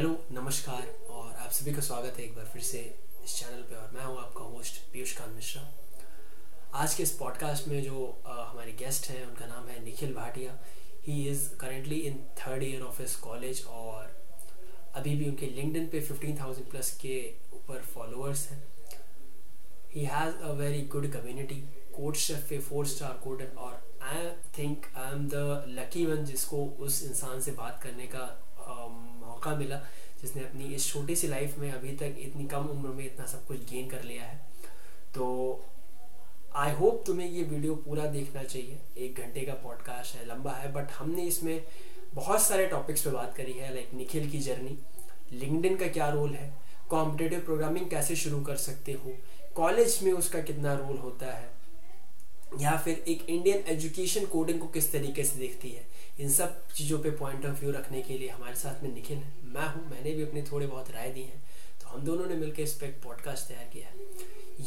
Hello नमस्कार और आप सभी का स्वागत है एक बार फिर से इस चैनल पे और मैं हूँ आपका होस्ट पीयूष कांत मिश्रा। आज के इस पॉडकास्ट में जो आ, हमारे गेस्ट हैं उनका नाम है Nikhil Bhatia. He is currently in third year of his college और अभी भी उनके लिंकडिन पे फिफ्टीन थाउज़ेंड प्लस के ऊपर फॉलोअर्स हैं। He has a very good community CodeChef a four star coder और I think I am the lucky one जिसको उस इंसान से बात करने का मौका मिला, जिसने अपनी इस छोटी सी लाइफ में अभी तक इतनी कम उम्र में इतना सब कुछ गेन कर लिया है। तो आई होप तुम्हें ये वीडियो पूरा देखना चाहिए। एक घंटे का पॉडकास्ट है, लंबा है बट हमने इसमें बहुत सारे टॉपिक्स पे बात करी है लाइक निखिल की जर्नी लिंकडिन का क्या रोल है कॉम्पिटेटिव प्रोग्रामिंग कैसे शुरू कर सकते हो कॉलेज में उसका कितना रोल होता है, या फिर एक इंडियन एजुकेशन कोडिंग को किस तरीके से देखती है। इन सब चीज़ों पे पॉइंट ऑफ़ व्यू रखने के लिए हमारे साथ में निखिल है। मैं हूँ, मैंने भी अपनी थोड़े बहुत राय दी हैं। तो हम दोनों ने मिलकर इस पर एक पॉडकास्ट तैयार किया है।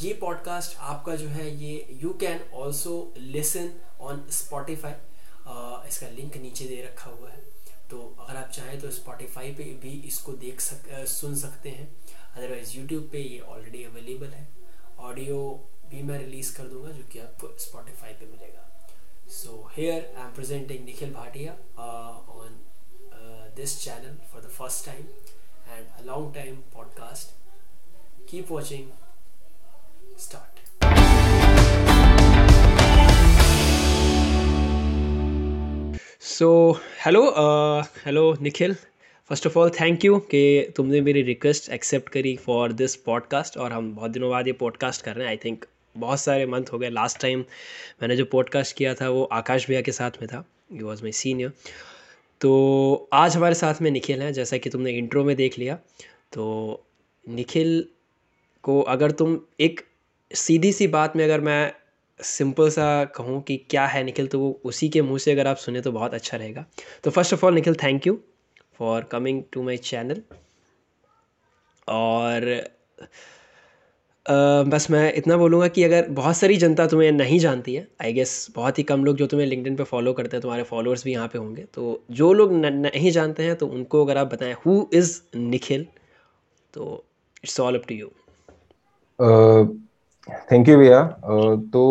ये पॉडकास्ट आपका जो है, ये you can also listen on Spotify इसका लिंक नीचे दे रखा हुआ है। तो अगर आप चाहें तो स्पॉटिफाई पे भी इसको देख सक सुन सकते हैं। अदरवाइज़ यूट्यूब पे ये ऑलरेडी अवेलेबल है। ऑडियो भी मैं रिलीज़ कर दूँगा, जो कि आपको स्पॉटिफाई पे मिलेगा। So here I am presenting Nikhil Bhatia uh, on uh, this channel for the first time and a long time podcast. Keep watching. Start. So hello hello Nikhil first of all thank you कि तुमने मेरी request accept करी for this podcast और हम बहुत दिनों बाद ये पॉडकास्ट कर रहे हैं आई थिंक बहुत सारे मंथ हो गए। लास्ट टाइम मैंने जो पॉडकास्ट किया था वो आकाश भैया के साथ में था। यू वॉज़ माई सीनियर तो आज हमारे साथ में निखिल हैं। जैसा कि तुमने इंट्रो में देख लिया। तो निखिल को अगर तुम एक सीधी सी बात में अगर मैं सिंपल सा कहूँ कि क्या है निखिल तो वो उसी के मुँह से अगर आप सुने तो बहुत अच्छा रहेगा। तो first of all Nikhil thank you for coming to my channel और बस मैं इतना बोलूँगा कि अगर बहुत सारी जनता तुम्हें नहीं जानती है आई गेस बहुत ही कम लोग जो तुम्हें लिंकडिन पे फॉलो करते हैं तुम्हारे फॉलोअर्स भी यहाँ पे होंगे तो जो लोग नहीं जानते हैं तो उनको अगर आप बताएँ हु इज़ निखिल तो it's all up to you thank you भैया। तो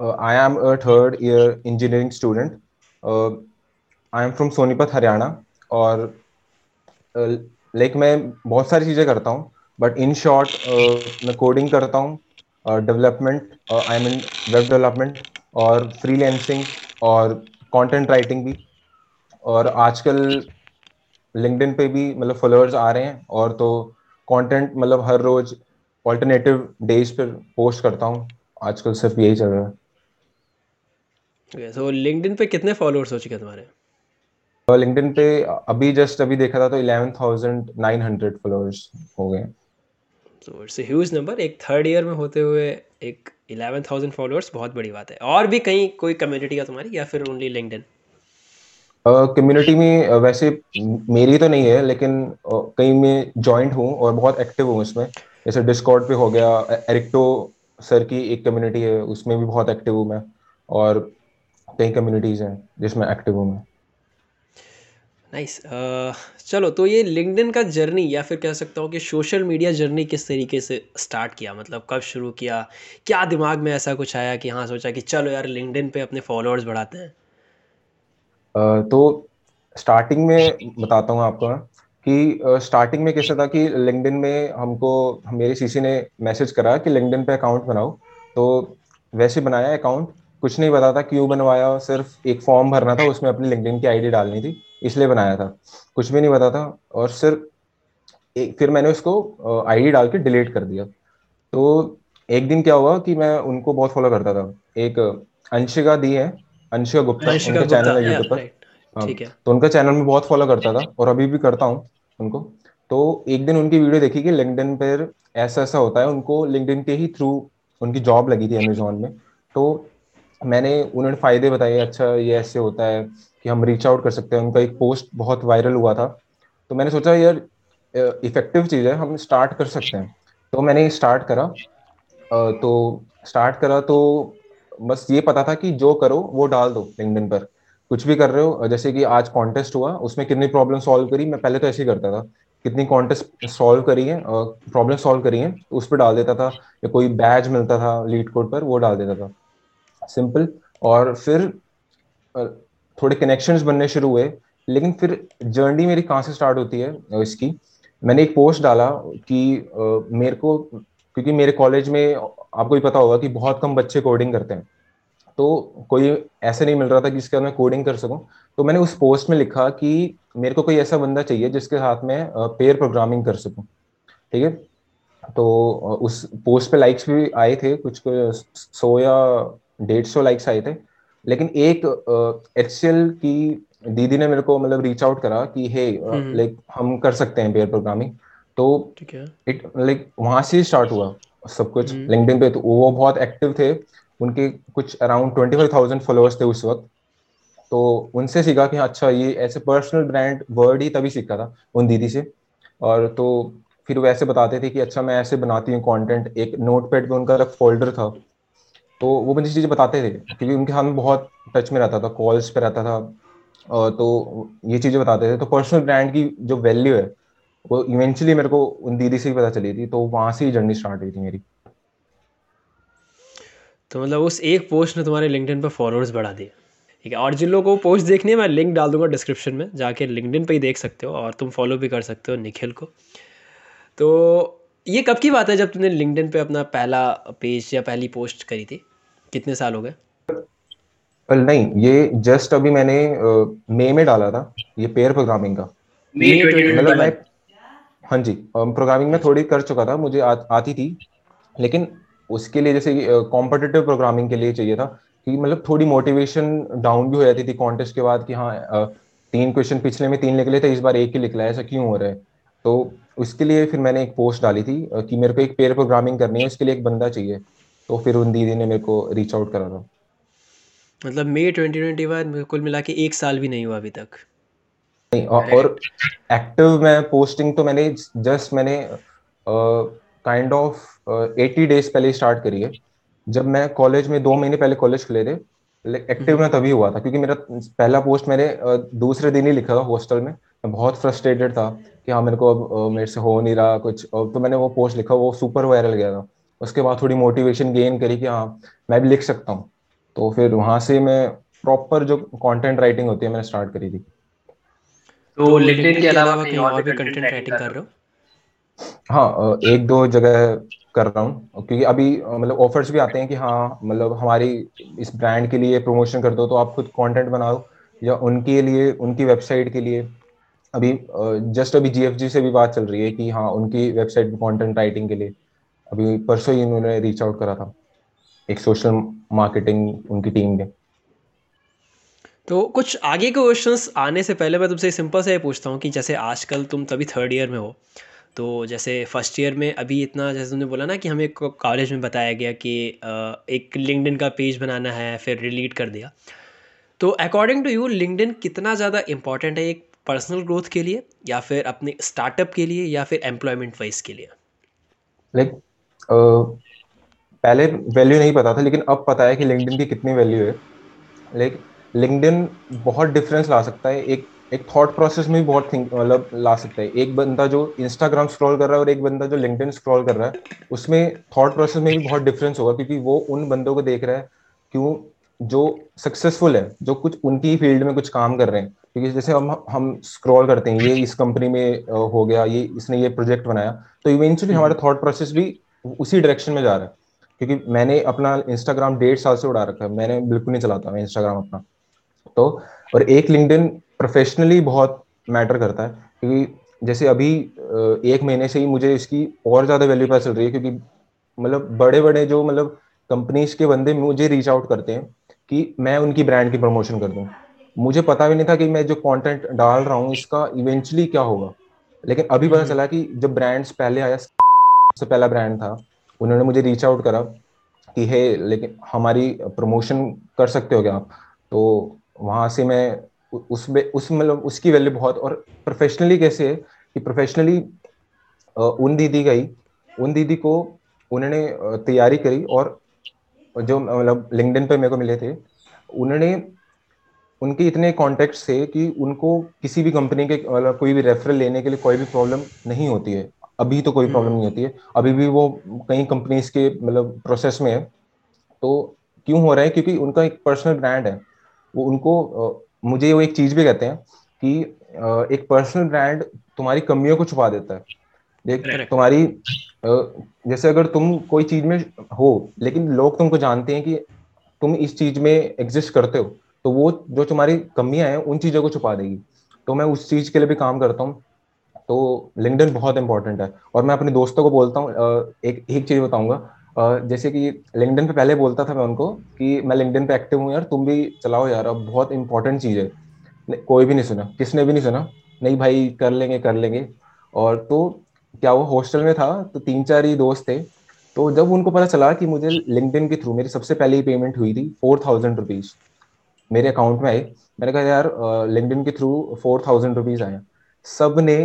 I am a third year engineering student I am from Sonipat Haryana और लाइक uh, like, मैं बहुत सारी चीज़ें करता हूँ बट इन शॉर्ट मैं कोडिंग करता हूँ development I mean web development और फ्रीलैंसिंग और कंटेंट राइटिंग भी। और आजकल लिंक्डइन पे भी मतलब फॉलोअर्स आ रहे हैं और तो कंटेंट मतलब हर रोज ऑल्टरनेटिव डेज़ पर पोस्ट करता हूँ। आजकल सिर्फ़ यही चल रहा है। So, लिंक्डइन पे कितने फॉलोअर्स हो चुके हैं तुम्हारे? लिंक्डइन पे अभी जस्ट अभी देखा था तो 11,900 फॉलोअर्स हो गए। सो इट्स ह्यूज नंबर एक थर्ड ईयर में होते हुए एक इलेवन थाउज़ेंड फॉलोअर्स बहुत बड़ी बात है। और भी कहीं कोई कम्युनिटी का तुम्हारी या फिर ओनली लिंक्डइन कम्युनिटी में वैसे मेरी तो नहीं है लेकिन कहीं में ज्वाइंट हूँ और बहुत एक्टिव हूँ इसमें। जैसे डिस्कॉर्ड पे हो गया एरिक्टो सर की एक कम्युनिटी है उसमें भी बहुत एक्टिव हूँ मैं और कई कम्युनिटीज हैं जिसमें एक्टिव हूँ मैं। नाइस चलो तो ये लिंकडिन का जर्नी या फिर कह सकता हूँ कि सोशल मीडिया जर्नी किस तरीके से स्टार्ट किया? मतलब कब शुरू किया? क्या दिमाग में ऐसा कुछ आया कि हाँ सोचा कि चलो यार लिंकडिन पे अपने फॉलोअर्स बढ़ाते हैं? तो स्टार्टिंग में बताता हूँ आपको कि स्टार्टिंग में कैसा था कि लिंकडिन में हमको, मेरी सीसी ने मैसेज करा कि लिंकडिन पे अकाउंट बनाओ। तो वैसे बनाया अकाउंट कुछ नहीं था क्यों बनवाया, सिर्फ़ एक फॉर्म भरना था, उसमें अपनी लिंकडिन की आईडी डालनी थी। इसलिए बनाया था। कुछ भी नहीं पता था और सिर्फ़ एक फिर मैंने उसको आईडी डाल के डिलीट कर दिया। तो एक दिन क्या हुआ कि मैं उनको बहुत फॉलो करता था। एक अंशिका दी है अंशिका गुप्ता उनका चैनल है यूट्यूब पर। हाँ, तो उनका चैनल में बहुत फॉलो करता था और अभी भी करता हूँ उनको। तो एक दिन उनकी वीडियो देखी कि लिंकडिन पर ऐसा ऐसा होता है उनको लिंकडिन के ही थ्रू उनकी जॉब लगी थी अमेजोन में। तो मैंने उन्होंने फ़ायदे बताए अच्छा ये ऐसे होता है कि हम रीच आउट कर सकते हैं। उनका एक पोस्ट बहुत वायरल हुआ था। तो मैंने सोचा यार इफ़ेक्टिव चीज़ है, हम स्टार्ट कर सकते हैं। तो मैंने स्टार्ट करा। तो स्टार्ट करा तो बस ये पता था कि जो करो वो डाल दो लिंकडिन पर। कुछ भी कर रहे हो जैसे कि आज कॉन्टेस्ट हुआ, उसमें कितनी प्रॉब्लम सॉल्व करी, मैं पहले तो ऐसे ही करता था। कितनी कॉन्टेस्ट सॉल्व करी है प्रॉब्लम सॉल्व करी है, उस पर डाल देता था। या कोई बैज मिलता था लीड कोड पर, वो डाल देता था। सिंपल। और फिर थोड़े कनेक्शंस बनने शुरू हुए, लेकिन फिर जर्नी मेरी कहाँ से स्टार्ट होती है इसकी? मैंने एक पोस्ट डाला कि मेरे को, क्योंकि मेरे कॉलेज में आपको भी पता होगा कि बहुत कम बच्चे कोडिंग करते हैं। तो कोई ऐसे नहीं मिल रहा था कि जिसके मैं कोडिंग कर सकूँ। तो मैंने उस पोस्ट में लिखा कि मेरे को कोई ऐसा बंदा चाहिए जिसके साथ में पेयर प्रोग्रामिंग कर सकूँ। ठीक है? तो उस पोस्ट पे लाइक्स भी आए थे, कुछ सौ या डेढ़ सौ लाइक्स आए थे। लेकिन एक एच uh, की दीदी ने मेरे को मतलब रीच आउट करा कि हे हम्म। लाइक हम कर सकते हैं पेयर प्रोग्रामिंग तो इट लाइक वहाँ से स्टार्ट हुआ सब कुछ लिंक्डइन हम्म। पे। तो वो बहुत एक्टिव थे। उनके कुछ around twenty five thousand followers थे उस वक्त। तो उनसे सीखा कि हाँ, अच्छा ये ऐसे पर्सनल ब्रांड वर्ड ही तभी सीखा था उन दीदी से। और तो फिर वो ऐसे बताते थे कि अच्छा मैं ऐसे बनाती हूँ कंटेंट एक नोट पैड पे उनका अलग फोल्डर था। तो वो मुझे चीज़ें बताते थे, क्योंकि उनके हाथ में बहुत टच में रहता था कॉल्स पे रहता था। तो ये चीज़ें बताते थे। तो पर्सनल ब्रांड की जो वैल्यू है, वो इवेंचुअली मेरे को उन दीदी से ही पता चली थी तो वहाँ से ही जर्नी स्टार्ट हुई थी मेरी। तो मतलब उस एक पोस्ट ने तुम्हारे लिंकडिन पर फॉलोअर्स बढ़ा दिए। ठीक है, और जिन लोगों को पोस्ट देखनी है, मैं लिंक डाल दूँगा डिस्क्रिप्शन में, जाके लिंकडिन पे ही देख सकते हो, और तुम फॉलो भी कर सकते हो निखिल को। तो ये कब की बात है जब तुमने लिंकडिन पे अपना पहला पेज या पहली पोस्ट करी थी? कितने साल हो गए? नहीं ये जस्ट अभी मैंने मई में डाला था ये पेयर प्रोग्रामिंग का। मतलब मैं हाँ जी प्रोग्रामिंग में थोड़ी कर चुका था मुझे आ, आती थी लेकिन उसके लिए जैसे कॉम्पिटेटिव प्रोग्रामिंग के लिए चाहिए था कि मतलब थोड़ी मोटिवेशन डाउन भी हो जाती थी कॉन्टेस्ट के बाद कि हाँ तीन क्वेश्चन पिछले में तीन निकले थे इस बार एक ही निकला है ऐसा क्यों हो रहा है? तो उसके लिए फिर मैंने एक पोस्ट डाली थी कि मेरे को एक पेयर प्रोग्रामिंग करनी है उसके लिए एक बंदा चाहिए। तो फिर उन दीदी ने मेरे को रीच आउट करा था। मतलब मई ट्वेंटी ट्वेंटी वन कुल मिला के एक साल भी नहीं हुआ अभी तक। नहीं और एक्टिव मैं पोस्टिंग तो मैंने जस्ट मैंने काइंड ऑफ़ एटी डेज़ पहले स्टार्ट करी है। जब मैं कॉलेज में दो महीने पहले कॉलेज खुले थे एक्टिव में तभी हुआ था क्योंकि मेरा पहला पोस्ट मैंने दूसरे दिन ही लिखा था हॉस्टल में। मैं बहुत फ्रस्ट्रेटेड था कि हाँ मेरे को अब मेरे से हो नहीं रहा कुछ। तो मैंने वो पोस्ट लिखा वो सुपर वायरल गया था। उसके बाद थोड़ी मोटिवेशन गेन करी कि हाँ मैं भी लिख सकता हूँ। तो फिर वहाँ से मैं प्रॉपर जो कंटेंट राइटिंग होती है मैंने स्टार्ट करी थी। तो लिंक्डइन के अलावा कहीं और भी कंटेंट राइटिंग कर रहे हो? हाँ? एक दो जगह कर रहा हूँ क्योंकि अभी मतलब ऑफर्स भी आते हैं कि हाँ मतलब हमारी इस ब्रांड के लिए प्रमोशन कर दो तो आप खुद कंटेंट बनाओ या उनके लिए उनकी वेबसाइट के लिए। अभी जस्ट अभी जीएफजी से भी बात चल रही है कि हाँ उनकी वेबसाइट पे कंटेंट राइटिंग के लिए। अभी परसों ही उन्होंने रीच आउट करा था एक सोशल मार्केटिंग उनकी टीम ने। तो कुछ आगे के क्वेश्चंस आने से पहले मैं तुमसे सिंपल से ये पूछता हूँ कि जैसे आजकल तुम तभी थर्ड ईयर में हो तो जैसे फ़र्स्ट ईयर में अभी इतना जैसे तुमने बोला ना कि हमें कॉलेज में बताया गया कि एक लिंकडिन का पेज बनाना है फिर रिलीट कर दिया। तो अकॉर्डिंग टू यू लिंकडिन कितना ज़्यादा इंपॉर्टेंट है एक पर्सनल ग्रोथ के लिए या फिर अपने स्टार्टअप के लिए या फिर एम्प्लॉयमेंट वाइज के लिए? लाइक like, पहले वैल्यू नहीं पता था, लेकिन अब पता है कि लिंकडिन की कितनी वैल्यू है। लाइक लिंकडिन बहुत डिफरेंस ला सकता है, एक एक थॉट प्रोसेस में भी बहुत थिंक मतलब ला सकता है। एक बंदा जो इंस्टाग्राम स्क्रॉल कर रहा है और एक बंदा जो लिंकडिन स्क्रॉल कर रहा है, उसमें थॉट प्रोसेस में भी बहुत डिफरेंस होगा, क्योंकि वो उन बंदों को देख रहा है, क्यों, जो सक्सेसफुल है, जो कुछ उनकी फ़ील्ड में कुछ काम कर रहे हैं। क्योंकि जैसे हम हम स्क्रॉल करते हैं, ये इस कंपनी में हो गया, ये, इसने ये प्रोजेक्ट बनाया तो इवेंचुअली हमारा थॉट प्रोसेस भी उसी डायरेक्शन में जा रहा है। क्योंकि मैंने अपना इंस्टाग्राम डेढ़ साल से उड़ा रखा है। मैंने बिल्कुल नहीं चलाता मैं इंस्टाग्राम अपना। तो और एक लिंकडिन प्रोफेशनली बहुत मैटर करता है। क्योंकि जैसे अभी एक महीने से ही मुझे इसकी और ज़्यादा वैल्यू पता चल रही है। क्योंकि मतलब बड़े बड़े जो मतलब कंपनीज़ के बंदे मुझे रीच आउट करते हैं कि मैं उनकी ब्रांड की प्रमोशन कर दूँ। मुझे पता भी नहीं था कि मैं जो कंटेंट डाल रहा हूँ इसका इवेंचुअली क्या होगा। लेकिन अभी पता हम्म। चला कि जब ब्रांड्स पहले आया सबसे पहला ब्रांड था। उन्होंने मुझे रीच आउट करा कि, हे, लेकिन हमारी प्रमोशन कर सकते हो क्या आप? तो वहाँ से मैं उसमें उस मतलब उसकी वैल्यू बहुत और प्रोफेशनली कैसे है कि प्रोफेशनली उन दीदी गई। उन दीदी को उन्होंने तैयारी करी और जो मतलब लिंकडिन पे मेरे को मिले थे, उन्होंने, उनके इतने कॉन्टेक्ट थे कि उनको किसी भी कंपनी के मतलब कोई भी रेफरल लेने के लिए कोई भी प्रॉब्लम नहीं होती है। अभी तो कोई प्रॉब्लम नहीं होती है। अभी भी वो कई कंपनीज़ के मतलब प्रोसेस में है। तो क्यों हो रहा है? क्योंकि उनका एक पर्सनल ब्रांड है। वो उनको मुझे वो एक चीज़ भी कहते हैं कि एक पर्सनल ब्रांड तुम्हारी कमियों को छुपा देता है। देख तुम्हारी जैसे अगर तुम कोई चीज़ में हो लेकिन लोग तुमको जानते हैं कि तुम इस चीज़ में एग्जिस्ट करते हो तो वो जो तुम्हारी कमियाँ हैं उन चीज़ों को छुपा देगी। तो मैं उस चीज़ के लिए भी काम करता हूँ। तो लिंकडइन बहुत इंपॉर्टेंट है। और मैं अपने दोस्तों को बोलता हूँ एक एक चीज़ बताऊँगा। जैसे कि लिंकडइन पे पहले बोलता था मैं उनको कि मैं लिंकडइन पे एक्टिव हूँ यार, तुम भी चलाओ यार, अब बहुत इंपॉर्टेंट चीज़ है। कोई भी नहीं सुना, किसने भी नहीं सुना। नहीं भाई, कर लेंगे कर लेंगे। और तो क्या वो हॉस्टल में था तो तीन चार ही दोस्त थे। तो जब उनको पता चला कि मुझे लिंकडिन के थ्रू मेरी सबसे पहले पेमेंट हुई थी फोर थाउज़ेंड रुपीज़ मेरे अकाउंट में आई, मैंने कहा, यार लिंकडिन के थ्रू फोर थाउज़ेंड रुपीज़ आया सबने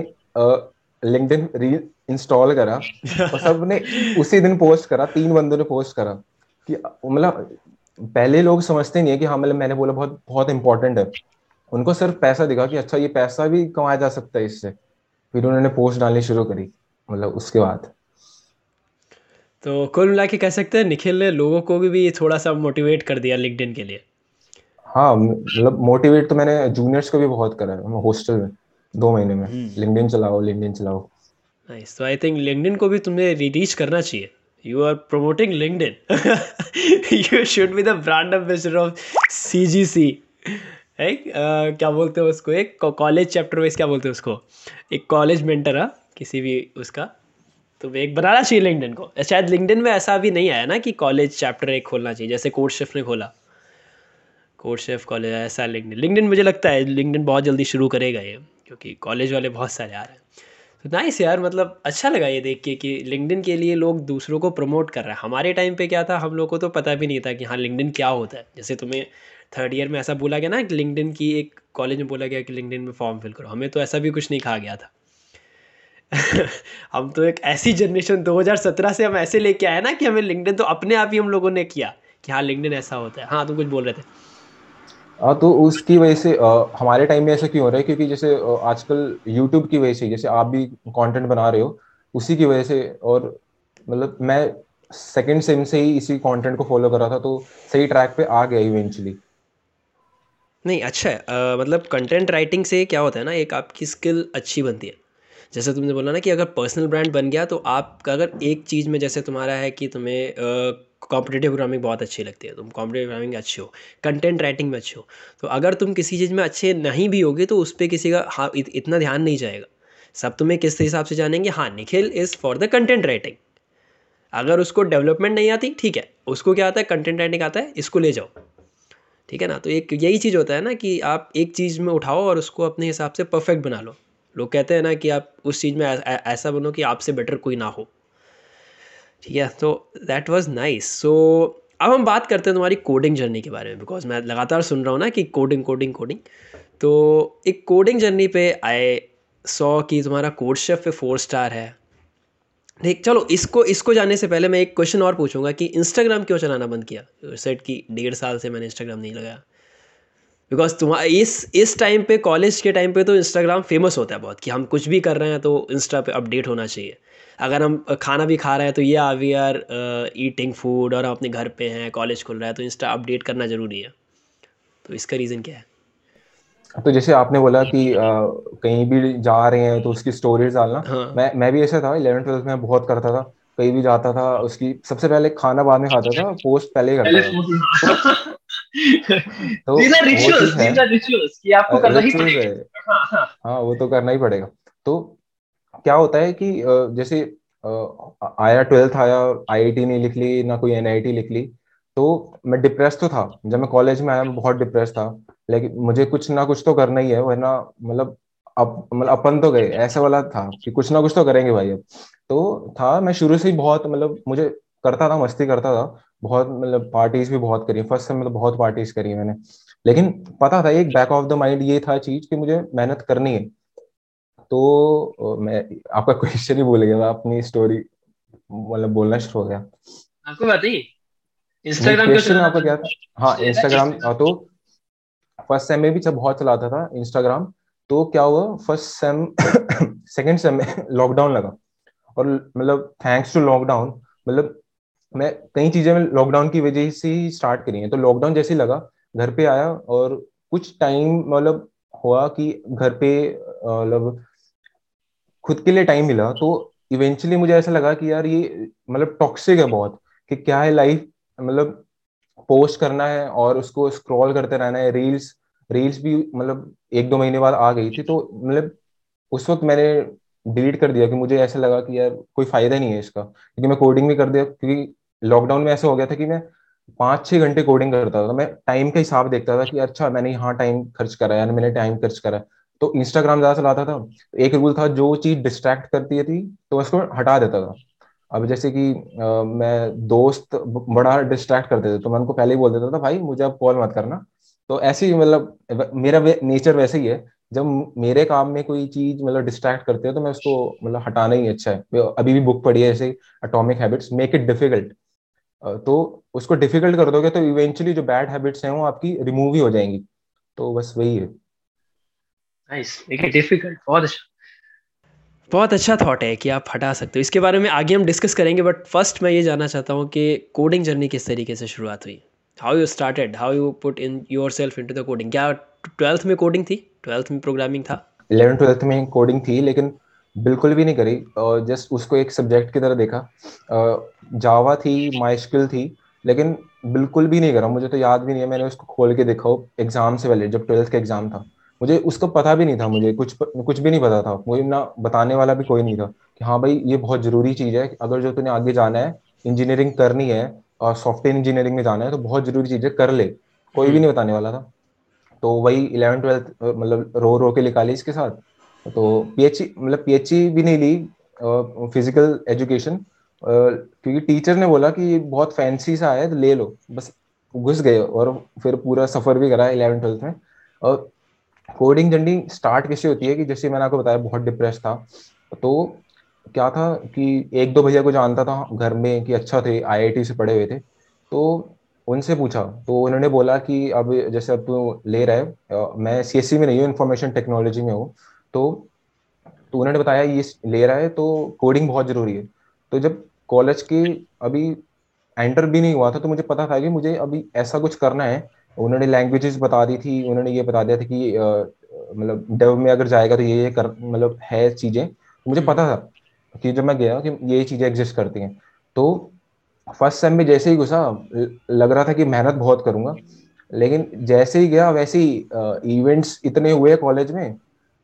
लिंकडिन री इंस्टॉल करा और सबने उसी दिन पोस्ट करा तीन बंदों ने पोस्ट करा कि मतलब पहले लोग समझते नहीं है कि हाँ मतलब मैंने बोला बहुत बहुत इंपॉर्टेंट है। उनको सिर्फ़ पैसा दिखा कि अच्छा ये पैसा भी कमाया जा सकता है इससे। फिर उन्होंने पोस्ट डालनी शुरू करी मतलब उसके बाद। तो कुल मिला के कह सकते हैं निखिल ने लोगों को भी, भी थोड़ा सा मोटिवेट कर दिया लिंक्डइन के लिए। हाँ मतलब मोटिवेट तो मैंने जूनियर्स को भी बहुत करा है हॉस्टल में। दो महीने में। LinkedIn hmm. चलाओ लिंक्डइन चलाओ। नाइस तो आई थिंक लिंक्डइन को भी तुम्हें रीच करना चाहिए। You are promoting LinkedIn you should be the brand ambassador of CGC है क्या बोलते हो उसको? एक कॉलेज चैप्टर वाइज क्या बोलते हैं उसको? एक कॉलेज मेंटर है किसी भी उसका। तो एक बनाना चाहिए लिंक्डइन को। शायद लिंक्डइन में ऐसा भी नहीं आया ना कि कॉलेज चैप्टर एक खोलना चाहिए जैसे कोर्स शिफ्ट ने खोला। कोर्स शेफ कॉलेज ऐसा लिंकडिन लिंकडिन मुझे लगता है लिंकडिन बहुत जल्दी शुरू करेगा ये, क्योंकि कॉलेज वाले बहुत सारे आ रहे हैं। तो नाइस यार मतलब अच्छा लगा ये देख के कि लिंकडिन के लिए लोग दूसरों को प्रमोट कर रहे हैं। हमारे टाइम पे क्या था, हम लोग को तो पता भी नहीं था कि हाँ लिंकडिन क्या होता है। जैसे तुम्हें थर्ड ईयर में ऐसा बोला गया ना कि लिंकडिन की एक कॉलेज में बोला गया कि लिंकडिन में फॉर्म फिल करो। हमें तो ऐसा भी कुछ नहीं कहा गया था। हम तो एक ऐसी जनरेशन 2017 से हम ऐसे लेके आए ना कि हमें लिंकडिन तो अपने आप ही हम लोगों ने किया कि हाँ लिंकडिन ऐसा होता है। हाँ तुम कुछ बोल रहे थे। हाँ तो उसकी वजह से आ, हमारे टाइम में ऐसा क्यों हो रहा है? क्योंकि जैसे आजकल यूट्यूब की वजह से जैसे आप भी कंटेंट बना रहे हो उसी की वजह से और मतलब मैं सेकंड सेम से ही इसी कंटेंट को फॉलो कर रहा था तो सही ट्रैक पे आ गया इवेंचुअली नहीं अच्छा है। आ, मतलब कंटेंट राइटिंग से क्या होता है ना एक आपकी स्किल अच्छी बनती है। जैसे तुमने बोला ना कि अगर पर्सनल ब्रांड बन गया तो आप अगर एक चीज़ में जैसे तुम्हारा है कि तुम्हें कॉम्पिटेटिव प्रोग्रामिंग बहुत अच्छी लगती है तुम कॉम्पिटेटिव प्रोग्रामिंग अच्छे हो कंटेंट राइटिंग में अच्छे हो। तो अगर तुम किसी चीज़ में अच्छे नहीं भी होगे तो उस पर किसी का हाँ इत, इतना ध्यान नहीं जाएगा। सब तुम्हें किस हिसाब से जानेंगे? हाँ Nikhil is for the content writing अगर उसको डेवलपमेंट नहीं आती ठीक है उसको क्या आता है? कंटेंट राइटिंग आता है इसको ले जाओ। ठीक है ना? तो एक यही चीज़ होता है ना कि आप एक चीज़ में उठाओ और उसको अपने हिसाब से परफेक्ट बना लो। लोग कहते हैं ना कि आप उस चीज़ में ऐसा बनो कि आपसे बेटर कोई ना हो। ठीक है तो दैट वॉज़ नाइस सो अब हम बात करते हैं तुम्हारी कोडिंग जर्नी के बारे में बिकॉज़ मैं लगातार सुन रहा हूँ ना कि कोडिंग कोडिंग कोडिंग तो एक कोडिंग जर्नी पे आए सौ कि तुम्हारा कोड शेफ पे फोर स्टार है. ठीक चलो, इसको इसको जानने से पहले मैं एक क्वेश्चन और पूछूँगा कि इंस्टाग्राम क्यों चलाना बंद किया? सेट की डेढ़ साल से मैंने इंस्टाग्राम नहीं लगाया. बिकॉज़ तुम्हारा इस इस टाइम पे कॉलेज के टाइम पे तो इंस्टाग्राम फ़ेमस होता है बहुत, कि हम कुछ भी कर रहे हैं तो इंस्टा पे अपडेट होना चाहिए. अगर हम खाना भी खा रहे हैं तो ये आ वी आर ईटिंग फ़ूड और हम अपने घर पे हैं कॉलेज खुल रहा है तो इंस्टा अपडेट करना ज़रूरी है। तो इसका रीज़न क्या है? तो जैसे आपने बोला कि आ, कहीं भी जा रहे हैं तो उसकी स्टोरीज डालना। हाँ. मैं मैं भी ऐसा था इलेवन ट्वेल्थ में बहुत करता था। कहीं भी जाता था उसकी सबसे पहले खाना बाद में खाता था पोस्ट पहले ही करता था। तो हाँ वो तो करना ही पड़ेगा। तो क्या होता है कि जैसे आया ट्वेल्थ आया आईआईटी नहीं लिख ली, ना कोई एनआईटी लिख ली तो मैं डिप्रेस तो था। जब मैं कॉलेज में आया, मैं बहुत डिप्रेस था। लेकिन मुझे कुछ ना कुछ तो करना ही है, वरना मतलब अब मतलब अपन तो गए, ऐसा वाला था कि कुछ ना कुछ तो करेंगे भाई अब। तो था, मैं शुरू से ही बहुत मतलब मुझे करता था, मस्ती करता था। बहुत मतलब पार्टीज़ भी बहुत करी फ़र्स्ट सेम मतलब बहुत पार्टीज़ करी मैंने। लेकिन पता था एक बैक ऑफ़ द माइंड ये था चीज़ कि मुझे मेहनत करनी है। तो मैं आपका क्वेश्चन ही भूल गया मैं अपनी स्टोरी मतलब बोलना शुरू हो गया। आपको बताइए इंस्टाग्राम क्वेश्चन आपका क्या? था। हाँ इंस्टाग्राम तो फ़र्स्ट सेम में भी जब बहुत चलाता था इंस्टाग्राम तो क्या हुआ? फ़र्स्ट सेम सेकेंड सेम में लॉकडाउन लगा। और मतलब थैंक्स टू लॉकडाउन मतलब मैं कई चीज़ें में लॉकडाउन की वजह से ही स्टार्ट करी है। तो लॉकडाउन जैसे ही लगा घर पे आया और कुछ टाइम मतलब हुआ कि घर पे मतलब खुद के लिए टाइम मिला तो इवेंचुअली मुझे ऐसा लगा कि यार ये मतलब टॉक्सिक है बहुत, कि क्या है लाइफ मतलब पोस्ट करना है और उसको स्क्रॉल करते रहना है रील्स रील्स भी मतलब एक दो महीने बाद आ गई थी तो मतलब उस वक्त मैंने डिलीट कर दिया कि मुझे ऐसा लगा कि यार कोई फ़ायदा नहीं है इसका, क्योंकि मैं कोडिंग भी कर दिया, क्योंकि लॉकडाउन में ऐसा हो गया था कि मैं पाँच छह घंटे कोडिंग करता था मैं टाइम का हिसाब देखता था कि अच्छा मैंने यहाँ टाइम खर्च करा यानी मैंने टाइम खर्च करा तो इंस्टाग्राम ज़्यादा चलाता था एक रूल था जो चीज़ डिस्ट्रैक्ट करती थी तो उसको हटा देता था। अब जैसे कि आ, मैं दोस्त बड़ा डिस्ट्रैक्ट करते थे तो मैं उनको पहले ही बोल देता था भाई मुझे अब कॉल मत करना। तो ऐसे ही मतलब मेरा नेचर वैसे ही है। जब मेरे काम में कोई चीज़ मतलब डिस्ट्रैक्ट करते हो तो मैं उसको मतलब हटाना ही अच्छा है। अभी भी बुक पढ़ी है जैसे atomic habits make it difficult तो उसको डिफ़िकल्ट कर दोगे तो इवेंचुअली जो बैड हैबिट्स हैं वो आपकी रिमूव ही हो जाएँगी। तो बस वही है। नाइस डिफ़िकल्ट बहुत अच्छा। बहुत अच्छा थॉट है कि आप हटा सकते हो। इसके बारे में आगे हम डिस्कस करेंगे बट फ़र्स्ट मैं ये जानना चाहता हूँ कि कोडिंग जर्नी किस तरीके से शुरुआत हुई? How you started how you put in yourself into the coding क्या ट्वेल्थ में कोडिंग थी? ट्वेल्थ में प्रोग्रामिंग था? इलेवन ट्वेल्थ में कोडिंग थी लेकिन बिल्कुल भी नहीं करी। और जस्ट उसको एक सब्जेक्ट की तरह देखा। जावा थी माइस्किल थी लेकिन बिल्कुल भी नहीं करा। मुझे तो याद भी नहीं है। मैंने उसको खोल के देखा। एग्ज़ाम से पहले जब ट्वेल्थ का एग्ज़ाम था। मुझे उसका पता भी नहीं था मुझे कुछ कुछ भी नहीं पता था। मुझे ना बताने वाला भी कोई नहीं था कि हाँ भाई ये बहुत ज़रूरी चीज़ है। अगर जो तुम्हें आगे जाना है इंजीनियरिंग करनी है और सॉफ्टवेयर इंजीनियरिंग में जाना है तो बहुत ज़रूरी चीज़ है कर ले। कोई भी हम्म। नहीं बताने वाला था। तो वही इलेवन ट्वेल्थ मतलब रो रो के निकाली इसके साथ। तो पीएचई मतलब पीएचई भी नहीं ली फ़िज़िकल एजुकेशन क्योंकि टीचर ने बोला कि बहुत फैंसी सा है तो ले लो। बस घुस गए और फिर पूरा सफ़र भी करा इलेवन ट्वेल्थ में। और कोडिंग जर्नी स्टार्ट कैसे होती है कि जैसे मैंने आपको बताया बहुत डिप्रेस था। तो क्या था कि एक दो भैया को जानता था घर में कि अच्छा थे आईआईटी से पढ़े हुए थे। तो उनसे पूछा तो उन्होंने बोला कि अब जैसे अब तू ले रहा है मैं सी में नहीं हूँ इन्फॉर्मेशन टेक्नोलॉजी में हूँ। तो तो उन्होंने बताया ये ले रहा है तो कोडिंग बहुत ज़रूरी है। तो जब कॉलेज के अभी एंटर भी नहीं हुआ था तो मुझे पता था कि मुझे अभी ऐसा कुछ करना है उन्होंने लैंग्वेजेस बता दी थी उन्होंने ये बता दिया था कि मतलब डेव में अगर जाएगा तो ये ये कर मतलब है चीज़ें। मुझे पता था कि जब मैं गया कि ये चीज़ें एग्जिस्ट करती हैं। तो फ़र्स्ट सेम में जैसे ही घुसा लग रहा था कि मेहनत बहुत करूँगा। लेकिन जैसे ही गया वैसे ही इवेंट्स इतने हुए कॉलेज में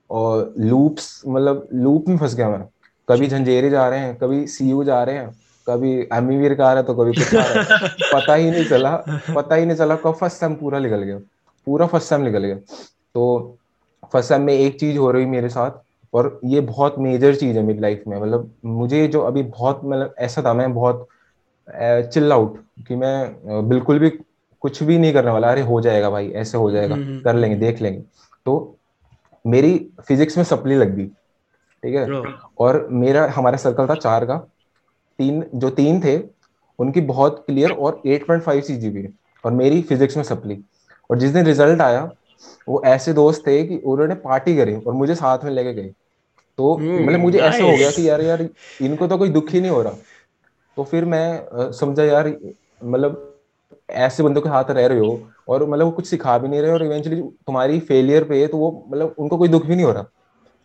और लूप्स मतलब लूप में फंस गया मैं। कभी झंझेरे जा रहे हैं कभी सीयू जा रहे हैं। कभी एमीवीर का आ रहा है तो कभी कुछ आ रहा पता ही नहीं चला पता ही नहीं चला कब फ़र्स्ट सेम पूरा निकल गया। पूरा फ़र्स्ट सेम निकल गया। तो फ़र्स्ट सेम में एक चीज़ हो रही मेरे साथ और ये बहुत मेजर चीज़ है मेरी लाइफ में। मतलब मुझे जो अभी बहुत मतलब ऐसा था मैं बहुत चिल आउट कि मैं बिल्कुल भी कुछ भी नहीं करने वाला। अरे हो जाएगा भाई ऐसे हो जाएगा हम्म, हम्म, कर लेंगे। देख लेंगे। तो मेरी फिजिक्स में सप्ली लग गई ठीक है? और मेरा हमारा सर्कल था चार का। तीन जो तीन थे उनकी बहुत क्लियर और 8.5 पॉइंट फाइव सी जी और मेरी फिजिक्स में सप्ली और जिस दिन रिज़ल्ट आया वो ऐसे दोस्त थे कि उन्होंने पार्टी करी और मुझे साथ में लेके गए। तो मतलब मुझे ऐसा हो गया कि यार यार इनको तो कोई दुख ही नहीं हो रहा। तो फिर मैं समझा यार मतलब ऐसे बंदों के हाथ रह रहे हो और मतलब वो कुछ सिखा भी नहीं रहे और इवेंचुअली तुम्हारी फेलियर पे तो वो मतलब उनको कोई दुख भी नहीं हो रहा।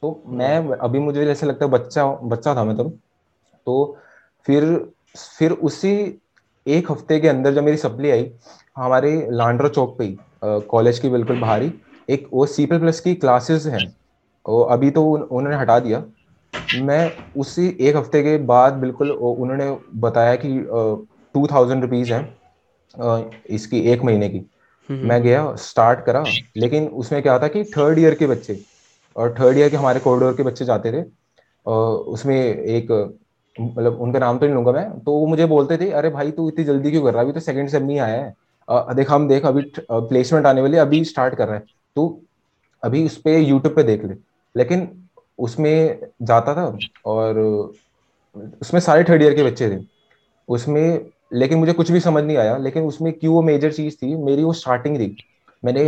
तो मैं अभी मुझे जैसे लगता है बच्चा बच्चा था मैं तब। तो फिर फिर उसी एक हफ़्ते के अंदर जब मेरी सप्ली आई हमारे लांड्रो चौक पे कॉलेज की बिल्कुल बाहर ही एक वो सी प्लस की क्लासेस हैं। वो अभी तो उन्होंने हटा दिया। मैं उसी एक हफ़्ते के बाद बिल्कुल उन्होंने बताया कि टू थाउज़ेंड रुपीज़ है इसकी एक महीने की। हम्म, हम्म। मैं गया स्टार्ट करा लेकिन उसमें क्या था कि थर्ड ईयर के बच्चे और थर्ड ईयर के हमारे कॉरिडोर के बच्चे जाते थे उसमें एक मतलब उनका नाम तो नहीं लूँगा मैं। तो वो मुझे बोलते थे अरे भाई तू इतनी जल्दी क्यों कर रहा है? अभी तो सेकंड सेम नहीं आया है। आ, देख हम देख अभी प्लेसमेंट आने वाली अभी स्टार्ट कर रहा है। तो अभी उस पर यूट्यूब पे देख ले। लेकिन उसमें जाता था और उसमें सारे थर्ड ईयर के बच्चे थे। उसमें लेकिन मुझे कुछ भी समझ नहीं आया। लेकिन उसमें क्यों वो मेजर चीज़ थी मेरी वो स्टार्टिंग थी। मैंने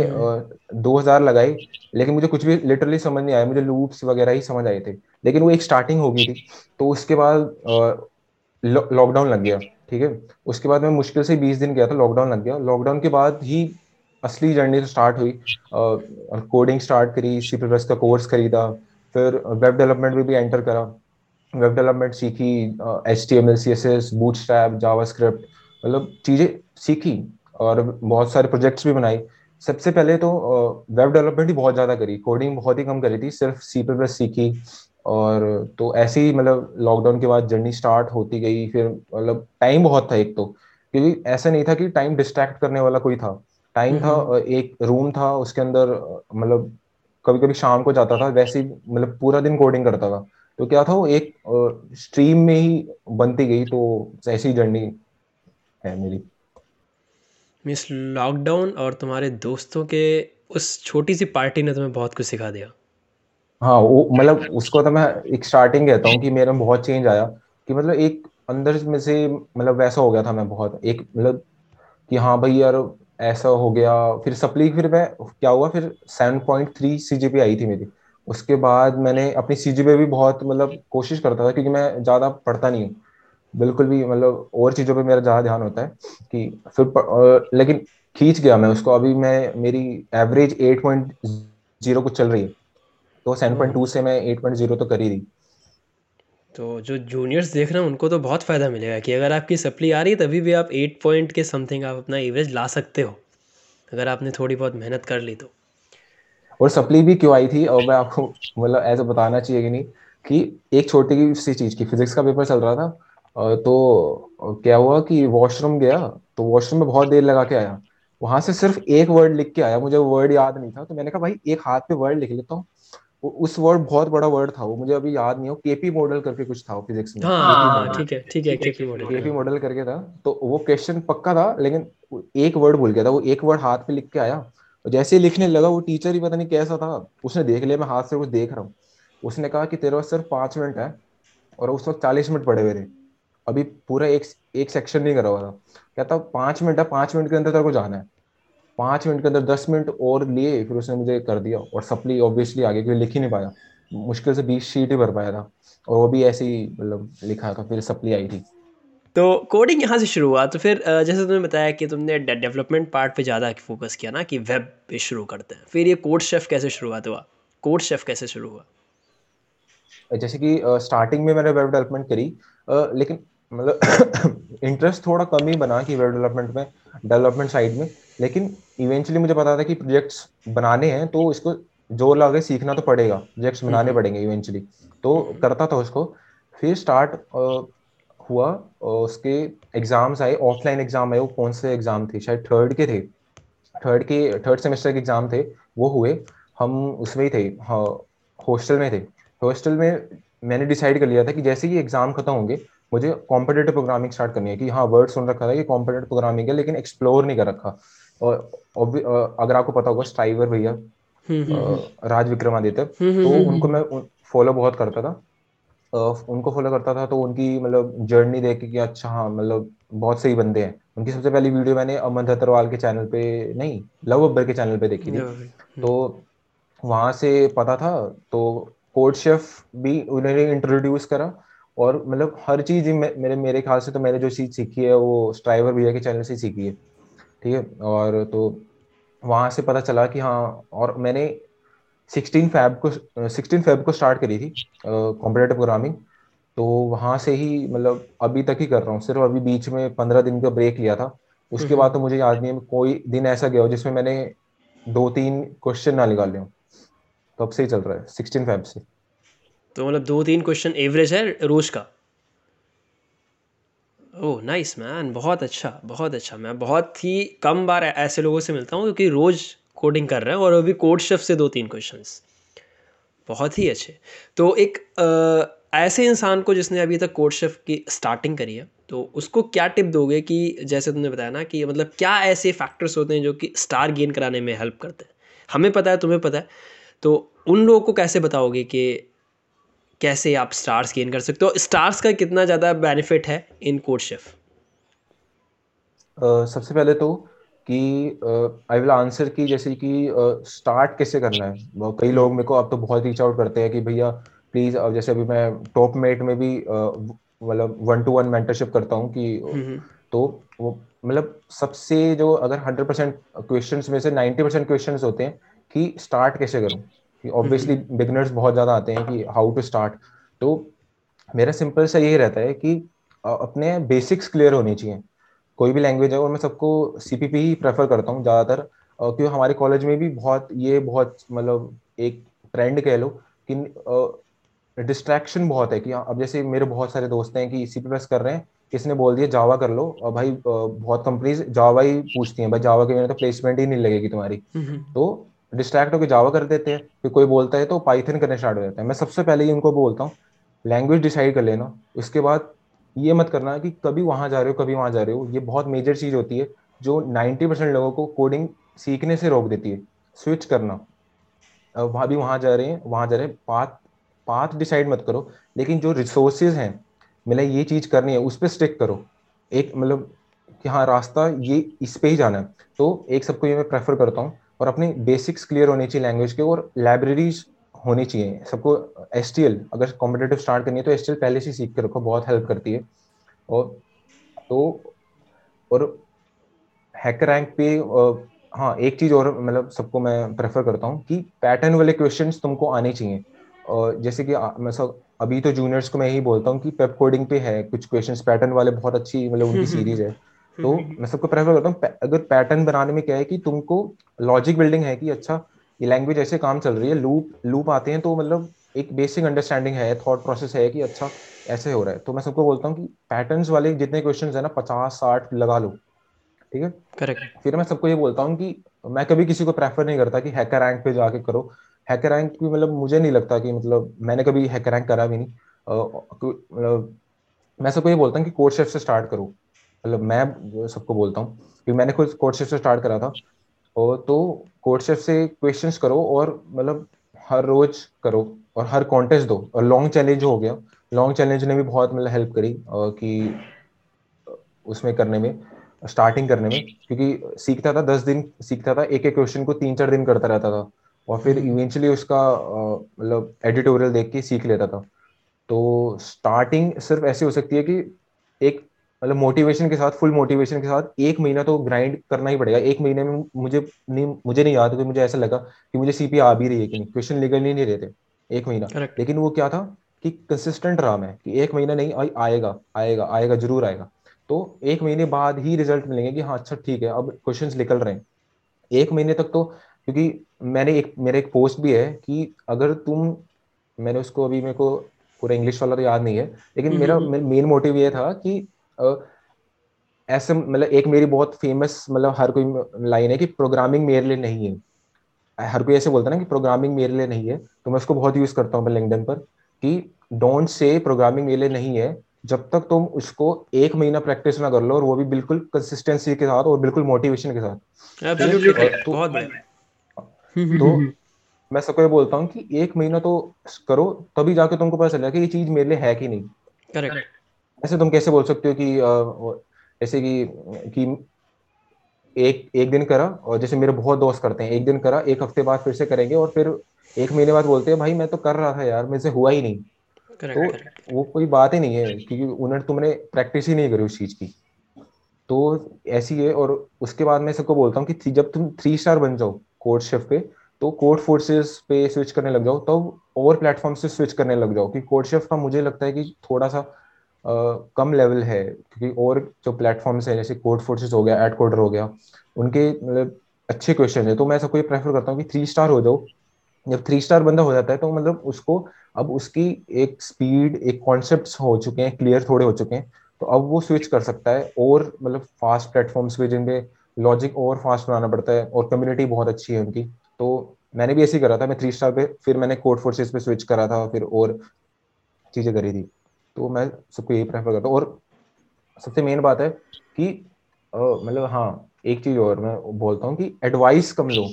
दो हज़ार लगाई लेकिन मुझे कुछ भी लिटरली समझ नहीं आया। मुझे लूप्स वगैरह ही समझ आए थे। लेकिन वो एक स्टार्टिंग हो गई थी। तो उसके बाद लॉकडाउन लग गया, ठीक है? उसके बाद मैं मुश्किल से बीस दिन गया था लॉकडाउन लग गया। लॉकडाउन के बाद ही असली जर्नी स्टार्ट हुई। कोडिंग स्टार्ट करी सी प्लस का कोर्स खरीदा, फिर वेब डेवलपमेंट में भी एंटर करा। वेब डेवलपमेंट सीखी H T M L C S S bootstrap JavaScript मतलब चीज़ें सीखी और बहुत सारे प्रोजेक्ट्स भी बनाए सबसे पहले तो वेब डेवलपमेंट ही बहुत ज़्यादा करी। कोडिंग बहुत ही कम करी थी, सिर्फ़ सी प्लस सीखी। और तो ऐसे ही मतलब लॉकडाउन के बाद जर्नी स्टार्ट होती गई फिर मतलब टाइम बहुत था एक तो क्योंकि ऐसा नहीं था कि टाइम डिस्ट्रैक्ट करने वाला कोई था। टाइम था। एक रूम था उसके अंदर मतलब कभी कभी शाम को जाता था वैसे मतलब पूरा दिन कोडिंग करता था। तो क्या था वो एक स्ट्रीम में ही बनती गई तो ऐसी जर्नी है मेरी। मिस लॉकडाउन और तुम्हारे दोस्तों के उस छोटी सी पार्टी ने तुम्हें बहुत कुछ सिखा दिया। हाँ वो मतलब उसको तो मैं एक स्टार्टिंग कहता हूँ कि मेरे में बहुत चेंज आया कि मतलब एक अंदर में से मतलब वैसा हो गया था मैं बहुत। एक मतलब कि हाँ भाई यार ऐसा हो गया। फिर सप्ली, फिर मैं क्या हुआ, फिर seven point three C G P आई थी मेरी। उसके बाद मैंने अपनी सी जी पी भी बहुत मतलब कोशिश करता था क्योंकि मैं ज़्यादा पढ़ता नहीं हूँ। बिल्कुल भी मतलब और चीज़ों पे मेरा ज़्यादा ध्यान होता है कि फिर लेकिन खींच गया मैं उसको। अभी मैं, मेरी एवरेज एट पॉइंट ज़ीरो कुछ चल रही है। तो सेवन पॉइंट टू से मैं एट पॉइंट ज़ीरो तो कर ही रही। तो जो जूनियर्स देख रहे हैं उनको तो बहुत फ़ायदा मिलेगा कि अगर आपकी सप्ली आ रही है तभी भी आप एट पॉइंट के समथिंग आप अपना एवरेज ला सकते हो अगर आपने थोड़ी बहुत मेहनत कर ली तो। और सप्ली भी क्यों आई थी? और मैं आपको मतलब ऐसा बताना चाहिए कि नहीं कि एक छोटी सी चीज़ की फिजिक्स का पेपर चल रहा था तो क्या हुआ कि वॉशरूम गया तो वॉशरूम में बहुत देर लगा के आया। वहाँ से सिर्फ़ एक वर्ड लिख के आया मुझे वर्ड याद नहीं था तो मैंने कहा भाई एक हाथ पे वर्ड लिख लेता हूँ उस वर्ड बहुत बड़ा वर्ड था वो मुझे अभी याद नहीं हो केपी मॉडल करके कुछ था फिजिक्स में। हाँ, हाँ, ठीक है ठीक है केपी मॉडल केपी मॉडल करके। था तो वो क्वेश्चन पक्का था लेकिन एक वर्ड भूल गया था वो एक वर्ड हाथ पे लिख के आया। जैसे ही लिखने लगा वो टीचर ही पता नहीं कैसा था उसने देख लिया मैं हाथ से कुछ देख रहा हूँ। उसने कहा कि तेरे पास सिर्फ़ पाँच मिनट है और उस वक्त चालीस मिनट पड़े हुए थे। अभी पूरा एक एक सेक्शन नहीं करा हुआ था। कहता पाँच मिनट है पाँच मिनट के अंदर तेरे को जाना है। पाँच मिनट के अंदर दस मिनट और लिए फिर उसने मुझे कर दिया और सप्ली ऑब्वियसली आगे क्योंकि लिख ही नहीं पाया। मुश्किल से बीस शीट ही भर पाया था और वो भी ऐसे ही मतलब लिखा था फिर सप्ली आई थी। तो कोडिंग यहाँ से शुरू हुआ। तो फिर जैसे तुमने बताया कि तुमने डेवलपमेंट पार्ट पे ज़्यादा फोकस किया ना कि वेब पे शुरू करते हैं। फिर ये कोड शेफ कैसे शुरुआत हुआ? कोड शेफ कैसे शुरू हुआ? जैसे कि स्टार्टिंग में मैंने वेब डेवलपमेंट करी लेकिन मतलब इंटरेस्ट थोड़ा कम ही बना कि वेब डेवलपमेंट में। डेवलपमेंट साइड में। लेकिन इवेंचुअली मुझे पता था कि प्रोजेक्ट्स बनाने हैं तो इसको ज़ोर लगा के सीखना तो पड़ेगा। प्रोजेक्ट्स बनाने हम्म। पड़ेंगे इवेंचुअली तो करता था उसको। फिर स्टार्ट हुआ उसके एग्ज़ाम्स आए। ऑफलाइन एग्ज़ाम आए। वो कौन से एग्ज़ाम थे? शायद थर्ड के थे। थर्ड के थर्ड सेमेस्टर के एग्ज़ाम थे। वो हुए। हम उसमें ही थे। हाँ हॉस्टल में थे। हॉस्टल में मैंने डिसाइड कर लिया था कि जैसे ही एग्ज़ाम खत्म होंगे मुझे कॉम्पिटेटिव प्रोग्रामिंग स्टार्ट करनी है कि हाँ वर्ड सुन रखा था कि कॉम्पिटेटिव प्रोग्रामिंग है लेकिन एक्सप्लोर नहीं कर रखा। और अगर आपको पता होगा स्ट्राइवर भैया हम्म, हम्म, हम्म। राज विक्रमादित्य तो उनको मैं फॉलो बहुत करता था। उनको फॉलो करता था तो उनकी मतलब जर्नी देख के अच्छा हाँ मतलब बहुत सही बंदे हैं। उनकी सबसे पहली वीडियो मैंने अमन धतरवाल के चैनल पे नहीं लव अब्बर के चैनल पे देखी थी। तो वहाँ से पता था तो कोड शेफ भी उन्होंने इंट्रोड्यूस करा। और मतलब हर चीज़ मेरे मेरे ख्याल से तो मैंने जो चीज़ सीखी है वो स्ट्राइवर भैया के चैनल से सीखी है ठीक है? और तो वहाँ से पता चला कि हाँ और मैंने 16 फैब को 16 फैब को स्टार्ट करी थी कॉम्पिटेटिव प्रोग्रामिंग तो वहाँ से ही मतलब अभी तक ही कर रहा हूँ सिर्फ़ अभी बीच में पंद्रह दिन का ब्रेक लिया था उसके बाद तो मुझे याद नहीं है कोई दिन ऐसा गया हो जिसमें मैंने दो तीन क्वेश्चन ना निकाले हो तो अब से ही चल रहा है सिक्सटीन फैब से। तो मतलब दो तीन क्वेश्चन एवरेज है रोज का। ओह नाइस मैन बहुत अच्छा बहुत अच्छा। मैं बहुत ही कम बार ऐसे लोगों से मिलता हूँ क्योंकि रोज़ कोडिंग कर रहे हैं और अभी कोड शेफ से दो तीन क्वेश्चंस बहुत ही अच्छे। तो एक आ, ऐसे इंसान को जिसने अभी तक कोड शेफ की स्टार्टिंग करी है तो उसको क्या टिप दोगे कि जैसे तुमने बताया ना कि मतलब क्या ऐसे फैक्टर्स होते हैं जो कि स्टार गेन कराने में हेल्प करते हैं? हमें पता है तुम्हें पता है। तो उन लोगों को कैसे बताओगे कि कैसे आप स्टार्स गेन कर सकते हो? स्टार्स का कितना ज़्यादा बेनिफिट है इन कोड शेफ सबसे पहले तो कि आई विल आंसर कि जैसे कि स्टार्ट uh, कैसे करना है? कई लोग मेरे को अब तो बहुत रीच आउट करते हैं कि भैया प्लीज़ अब जैसे अभी मैं टॉप मेट में भी मतलब वन टू वन मेंटरशिप करता हूँ कि हम्म, हम्म। तो वो मतलब सबसे जो अगर हंड्रेड परसेंट क्वेश्चन में से नाइन्टी परसेंट क्वेश्चन होते हैं कि स्टार्ट कैसे करूँ? ऑब्वियसली बिगनर्स हम्म, बहुत ज़्यादा आते हैं कि हाउ टू स्टार्ट तो मेरा सिंपल सा यही रहता है कि अपने बेसिक्स क्लियर होनी चाहिए। कोई भी लैंग्वेज है और मैं सबको सीपीपी ही प्रेफर करता हूँ ज़्यादातर। क्योंकि हमारे कॉलेज में भी बहुत ये बहुत मतलब एक ट्रेंड कह लो कि डिस्ट्रैक्शन बहुत है कि अब जैसे मेरे बहुत सारे दोस्त हैं कि सी प्लस कर रहे हैं किसने बोल दिया जावा कर लो। और भाई बहुत कंपनीज़ जावा ही पूछती हैं भाई जावा के बिना तो प्लेसमेंट ही नहीं लगेगी तुम्हारी। हम्म। तो डिस्ट्रैक्ट होकर जावा कर देते हैं, फिर कोई बोलता है तो पाइथन करने स्टार्ट हो जाता है। मैं सबसे पहले ही उनको बोलता हूँ लैंग्वेज डिसाइड कर लेना। उसके बाद ये मत करना कि कभी वहाँ जा रहे हो, कभी वहाँ जा रहे हो। ये बहुत मेजर चीज़ होती है जो 90 परसेंट लोगों को कोडिंग सीखने से रोक देती है। स्विच करना। वहाँ भी वहाँ जा रहे हैं, वहाँ जा रहे हैं। पाथ पाथ डिसाइड मत करो। लेकिन जो रिसोर्सेज हैं मतलब ये चीज़ करनी है, उस पर स्टिक करो। एक मतलब कि हाँ रास्ता ये इस पे ही जाना है। तो एक सबको ये मैं प्रेफर करता हूँ और अपने बेसिक्स क्लियर होने चाहिए लैंग्वेज के और लाइब्रेरीज होनी चाहिए। सबको STL अगर कॉम्पिटेटिव स्टार्ट करनी है तो STL पहले से सीख के रखो बहुत हेल्प करती है। और तो और हैकर रैंक पे हाँ एक चीज़ और मतलब सबको मैं प्रेफर करता हूँ कि पैटर्न वाले क्वेश्चंस तुमको आने चाहिए। और जैसे कि मैं सब अभी तो जूनियर्स को मैं यही बोलता हूँ कि पेप कोडिंग पे है कुछ क्वेश्चंस पैटर्न वाले बहुत अच्छी मतलब उनकी सीरीज़ है। तो मैं सबको प्रेफर करता हूँ अगर पैटर्न बनाने में क्या है कि तुमको लॉजिक बिल्डिंग है कि अच्छा ये लैंग्वेज ऐसे काम चल रही है लूप लूप आते हैं तो मतलब एक बेसिक अंडरस्टैंडिंग है थॉट प्रोसेस है कि अच्छा ऐसे हो रहा है। तो मैं सबको बोलता हूँ कि पैटर्न्स वाले जितने क्वेश्चन है ना पचास साठ लगा लो ठीक है? करेक्ट फिर मैं सबको ये बोलता हूँ कि मैं कभी किसी को प्रेफर नहीं करता कि हैकर रैंक पे जाके करो। हैकर रैंक भी मतलब मुझे नहीं लगता कि मतलब मैंने कभी हैकर रैंक करा भी नहीं। मतलब मैं सबको ये बोलता हूँ कि कोर्स शेफ से स्टार्ट करो। मतलब मैं सबको बोलता हूँ क्योंकि मैंने खुद कोर्स से स्टार्ट करा था। और तो शेफ से क्वेश्चंस करो और मतलब हर रोज करो और हर कॉन्टेस्ट दो। और लॉन्ग चैलेंज हो गया। लॉन्ग चैलेंज ने भी बहुत मतलब हेल्प करी कि उसमें करने में स्टार्टिंग करने में। क्योंकि सीखता था दस दिन सीखता था एक एक क्वेश्चन को तीन चार दिन करता रहता था। और फिर इवेंचुअली हम्म। उसका मतलब एडिटोरियल देख के सीख लेता था। तो स्टार्टिंग सिर्फ़ ऐसी हो सकती है कि एक मतलब मोटिवेशन के साथ फुल मोटिवेशन के साथ एक महीना तो ग्राइंड करना ही पड़ेगा। एक महीने में मुझे नहीं मुझे नहीं याद मुझे ऐसा लगा कि मुझे सीपी आ भी रही है कि नहीं। क्वेश्चन निकल ही नहीं रहे थे एक महीना। Correct. लेकिन वो क्या था कि कंसिस्टेंट रहा मैं कि एक महीना नहीं आएगा आएगा आएगा ज़रूर आएगा। तो एक महीने बाद ही रिज़ल्ट मिलेंगे कि हाँ अच्छा ठीक है अब क्वेश्चन निकल रहे हैं। एक महीने तक तो क्योंकि मैंने एक मेरा एक पोस्ट भी है कि अगर तुम मैंने उसको अभी मेरे को पूरा इंग्लिश वाला तो याद नहीं है लेकिन मेरा मेन मोटिव ये था कि ऐसे मतलब एक मेरी बहुत फ़ेमस मतलब हर कोई लाइन है कि प्रोग्रामिंग मेरे लिए नहीं है। हर कोई ऐसे बोलता है ना कि प्रोग्रामिंग मेरे लिए नहीं है तो मैं उसको बहुत यूज़ करता हूँ लिंकडइन पर कि डोंट से प्रोग्रामिंग मेरे लिए नहीं है जब तक तुम उसको एक महीना प्रैक्टिस ना कर लो और वो भी बिल्कुल कंसिस्टेंसी के साथ और बिल्कुल मोटिवेशन के साथ। तो, हम्म, तो मैं सबको ये बोलता हूँ कि एक महीना तो करो तभी जाके तुमको पता चलेगा कि ये चीज़ मेरे लिए है कि नहीं। करेक्ट ऐसे तुम कैसे बोल सकते हो कि ऐसे कि कि एक एक दिन करा और जैसे मेरे बहुत दोस्त करते हैं एक दिन करा एक हफ़्ते बाद फिर से करेंगे और फिर एक महीने बाद बोलते हैं भाई मैं तो कर रहा था यार मेरे से हुआ ही नहीं correct, तो correct. वो कोई बात ही नहीं है क्योंकि उन्होंने तुमने प्रैक्टिस ही नहीं करी उस चीज़ की तो ऐसी है और उसके बाद मैं सबको बोलता हूँ कि जब तुम थ्री स्टार बन जाओ कोर्ट शिफ्ट पे तो कोर्ट फोर्सेस पे स्विच करने लग जाओ तब तो और प्लेटफॉर्म से स्विच करने लग जाओ कि कोर्ट शिफ्ट का मुझे लगता है कि थोड़ा सा कम लेवल है, क्योंकि और जो प्लेटफॉर्म्स है, जैसे कोड फोर्सेस हो गया एड कोडर हो गया, उनके मतलब अच्छे क्वेश्चन है। तो मैं सबको ये प्रेफर करता हूँ कि थ्री स्टार हो जाओ। जब थ्री स्टार बंदा हो जाता है तो मतलब उसको अब उसकी एक स्पीड एक कॉन्सेप्ट हो चुके हैं क्लियर थोड़े हो चुके हैं तो अब वो स्विच कर सकता है। और मतलब फास्ट प्लेटफॉर्म्स पे जिनपे लॉजिक और फास्ट बनाना पड़ता है, और कम्युनिटी बहुत अच्छी है उनकी। तो मैंने भी ऐसे ही करा था, मैं थ्री स्टार पे, फिर मैंने कोड फोर्सेस पे स्विच करा था, फिर और चीज़ें करी थी। तो मैं सबको यही प्रेफर करता हूँ। और सबसे मेन बात है कि मतलब हाँ एक चीज़ और मैं बोलता हूँ कि एडवाइस कम लो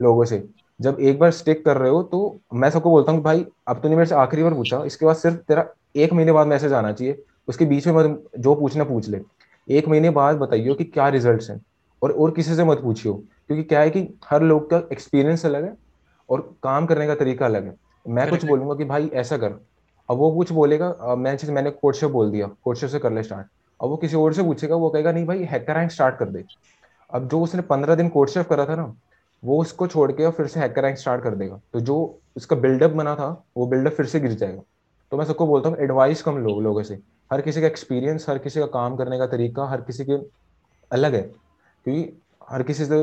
लोगों से। जब एक बार स्टिक कर रहे हो तो मैं सबको बोलता हूँ भाई अब तूने मेरे से आखिरी बार पूछा इसके बाद सिर्फ़ तेरा एक महीने बाद मैसेज आना चाहिए। उसके बीच में मत जो पूछना पूछ ले। एक महीने बाद बताइए कि क्या रिज़ल्ट है और और किसी से मत पूछियो। क्योंकि क्या है कि हर लोग का एक्सपीरियंस अलग है और काम करने का तरीका अलग है। मैं कुछ बोलूँगा कि भाई ऐसा कर। अब वो कुछ बोलेगा मैं जैसे मैंने कोर्टशिप बोल दिया कोर्टशिप से कर ले स्टार्ट अब वो किसी और से पूछेगा, वो कहेगा, नहीं भाई हैकर रैंक स्टार्ट कर दे। अब जो उसने पंद्रह दिन कोर्टशिप करा था ना, वो उसको छोड़ के और फिर से हैकर रैंक स्टार्ट कर देगा। तो जो उसका बिल्डअप बना था, वो बिल्डअप फिर से गिर जाएगा। तो मैं सबको बोलता हूँ एडवाइस कम लो लोगों से। हर किसी का एक्सपीरियंस हर किसी का काम करने का तरीका, हर किसी के अलग है। क्योंकि हर किसी से,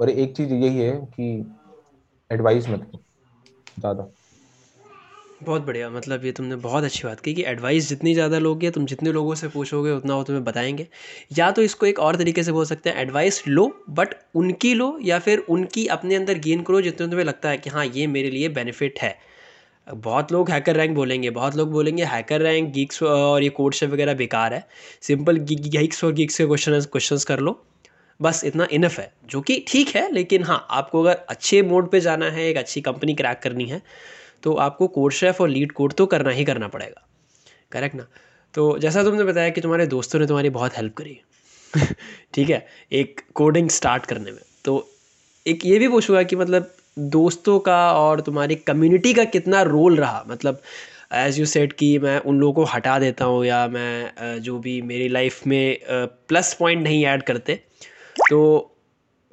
और एक चीज़ यही है कि एडवाइस मत ज़्यादा। बहुत बढ़िया मतलब ये तुमने बहुत अच्छी बात की कि एडवाइस जितनी ज़्यादा लोगे, तुम जितने लोगों से पूछोगे, उतना वो तुम्हें बताएँगे। या तो इसको एक और तरीके से बोल सकते हैं एडवाइस लो बट उनकी लो, या फिर उनकी अपने अंदर गेन करो जितने तुम्हें लगता है कि हाँ ये मेरे लिए बेनिफिट है। बहुत लोग हैकर रैंक बोलेंगे, बहुत लोग बोलेंगे हैकर रैंक गीक्स और ये कोर्स वगैरह बेकार है। सिंपल गीक्स और गीक्स के क्वेश्चन क्वेश्चन कर लो। बस इतना इनफ है, जो कि ठीक है, लेकिन हाँ आपको अगर अच्छे मोड पे जाना है, एक अच्छी कंपनी क्रैक करनी है तो आपको कोड शेफ और लीड कोड तो करना ही करना पड़ेगा। करेक्ट ना? तो जैसा तुमने बताया कि तुम्हारे दोस्तों ने तुम्हारी बहुत हेल्प करी। ठीक है? एक कोडिंग स्टार्ट करने में। तो एक ये भी पूछूँगा कि मतलब दोस्तों का और तुम्हारी कम्युनिटी का कितना रोल रहा? मतलब एज़ यू सेट कि मैं उन लोगों को हटा देता हूँ या मैं जो भी मेरी लाइफ में प्लस पॉइंट नहीं ऐड करते। तो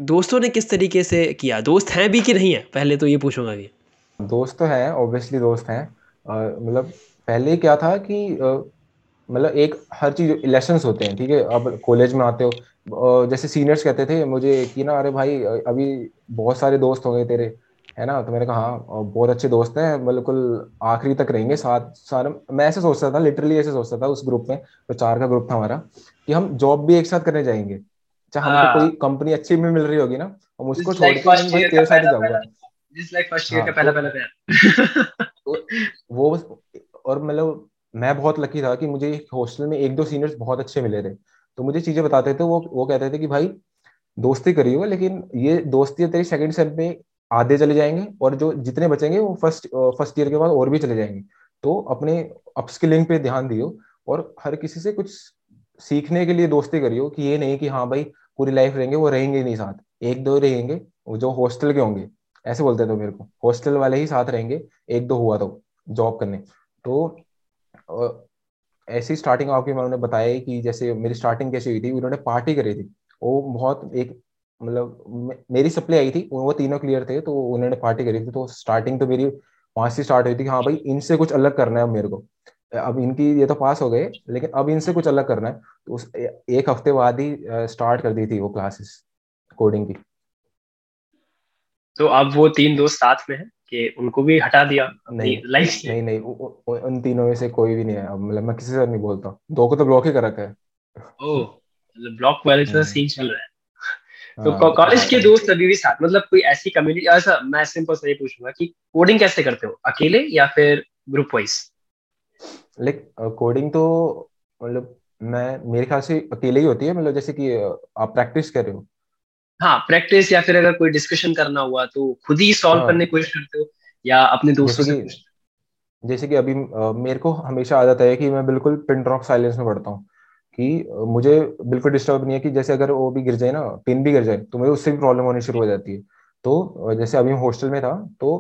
दोस्तों ने किस तरीके से किया? दोस्त हैं भी कि नहीं है? पहले तो ये पूछूँगा अभी दोस्त तो हैं ऑब्वियसली दोस्त हैं। मतलब पहले क्या था कि मतलब एक हर चीज़ लेसन होते हैं ठीक है? अब कॉलेज में आते हो जैसे सीनियर्स कहते थे मुझे कि ना अरे भाई अभी बहुत सारे दोस्त हो गए तेरे है ना? तो मैंने कहा हाँ बहुत अच्छे दोस्त हैं बिल्कुल आखिरी तक रहेंगे साथ सारे मैं ऐसे सोचता था लिटरली ऐसे सोचता था उस ग्रुप में तो चार का ग्रुप था हमारा कि हम जॉब भी एक साथ करने जाएँगे। चाहे हमको हाँ। कोई कंपनी अच्छी भी मिल रही होगी ना हम उसको छोड़ के तेरे साथ ही जाऊँगा। हाँ, तो वो और मतलब मैं बहुत लकी था कि मुझे हॉस्टल में एक दो सीनियर्स बहुत अच्छे मिले थे। तो मुझे चीज़ें बताते थे वो वो कहते थे कि भाई दोस्ती करिए लेकिन ये दोस्ती तेरी सेकंड सेम में आधे चले जाएँगे और जो जितने बचेंगे वो फ़र्स्ट फ़र्स्ट ईयर के बाद और भी चले जाएँगे। तो अपने अपस्किलिंग पे ध्यान दियो और हर किसी से कुछ सीखने के लिए दोस्ती करियो कि ये नहीं कि हाँ भाई पूरी लाइफ रहेंगे वो रहेंगे नहीं साथ। एक दो रहेंगे जो हॉस्टल के होंगे। ऐसे बोलते थे मेरे को। हॉस्टल वाले ही साथ रहेंगे, एक दो हुआ तो जॉब करने। तो ऐसी स्टार्टिंग आपकी मैंने बताया कि जैसे मेरी स्टार्टिंग कैसी हुई थी, उन्होंने पार्टी करी थी। वो बहुत एक मतलब मेरी सप्लाई आई थी, वो तीनों क्लियर थे तो उन्होंने पार्टी करी थी। तो स्टार्टिंग तो मेरी वहाँ से स्टार्ट हुई थी हाँ भाई, इनसे कुछ अलग करना है मेरे को। अब इनकी ये तो पास हो गए, लेकिन अब इनसे कुछ अलग करना है। तो उस एक हफ़्ते बाद ही स्टार्ट कर दी थी वो क्लासेस कोडिंग की। तो अब वो तीन दोस्त साथ में है कि उनको भी हटा दिया नहीं लाइफ नहीं नहीं उ, उ, उन तीनों में से कोई भी नहीं है। मतलब मैं किसी से नहीं बोलता दो को तो ब्लॉक ही कर रखा है ओ मतलब ब्लॉक वाले से सीन चल रहा है। तो कॉलेज हाँ, के दोस्त अभी भी साथ मतलब कोई ऐसी कम्युनिटी ऐसा मैं सिंपल से ये पूछूँगा कि कोडिंग कैसे करते हो? अकेले या फिर ग्रुप वाइज लाइक कोडिंग तो मतलब मैं मेरे ख्याल से अकेले ही होती है। मतलब जैसे कि आप प्रैक्टिस कर रहे हो। हाँ प्रैक्टिस या फिर अगर कोई डिस्कशन करना हुआ तो खुद ही सॉल्व हाँ, करने की कोशिश करते हो या अपने दोस्तों से जैसे कि अभी मेरे को हमेशा आदत है कि मैं बिल्कुल पिन ड्रॉप साइलेंस में पढ़ता हूँ कि मुझे बिल्कुल डिस्टर्ब नहीं है कि जैसे अगर वो भी गिर जाए ना पिन भी गिर जाए तो मुझे उससे भी प्रॉब्लम होनी शुरू हो जाती है। तो जैसे अभी हॉस्टल में था तो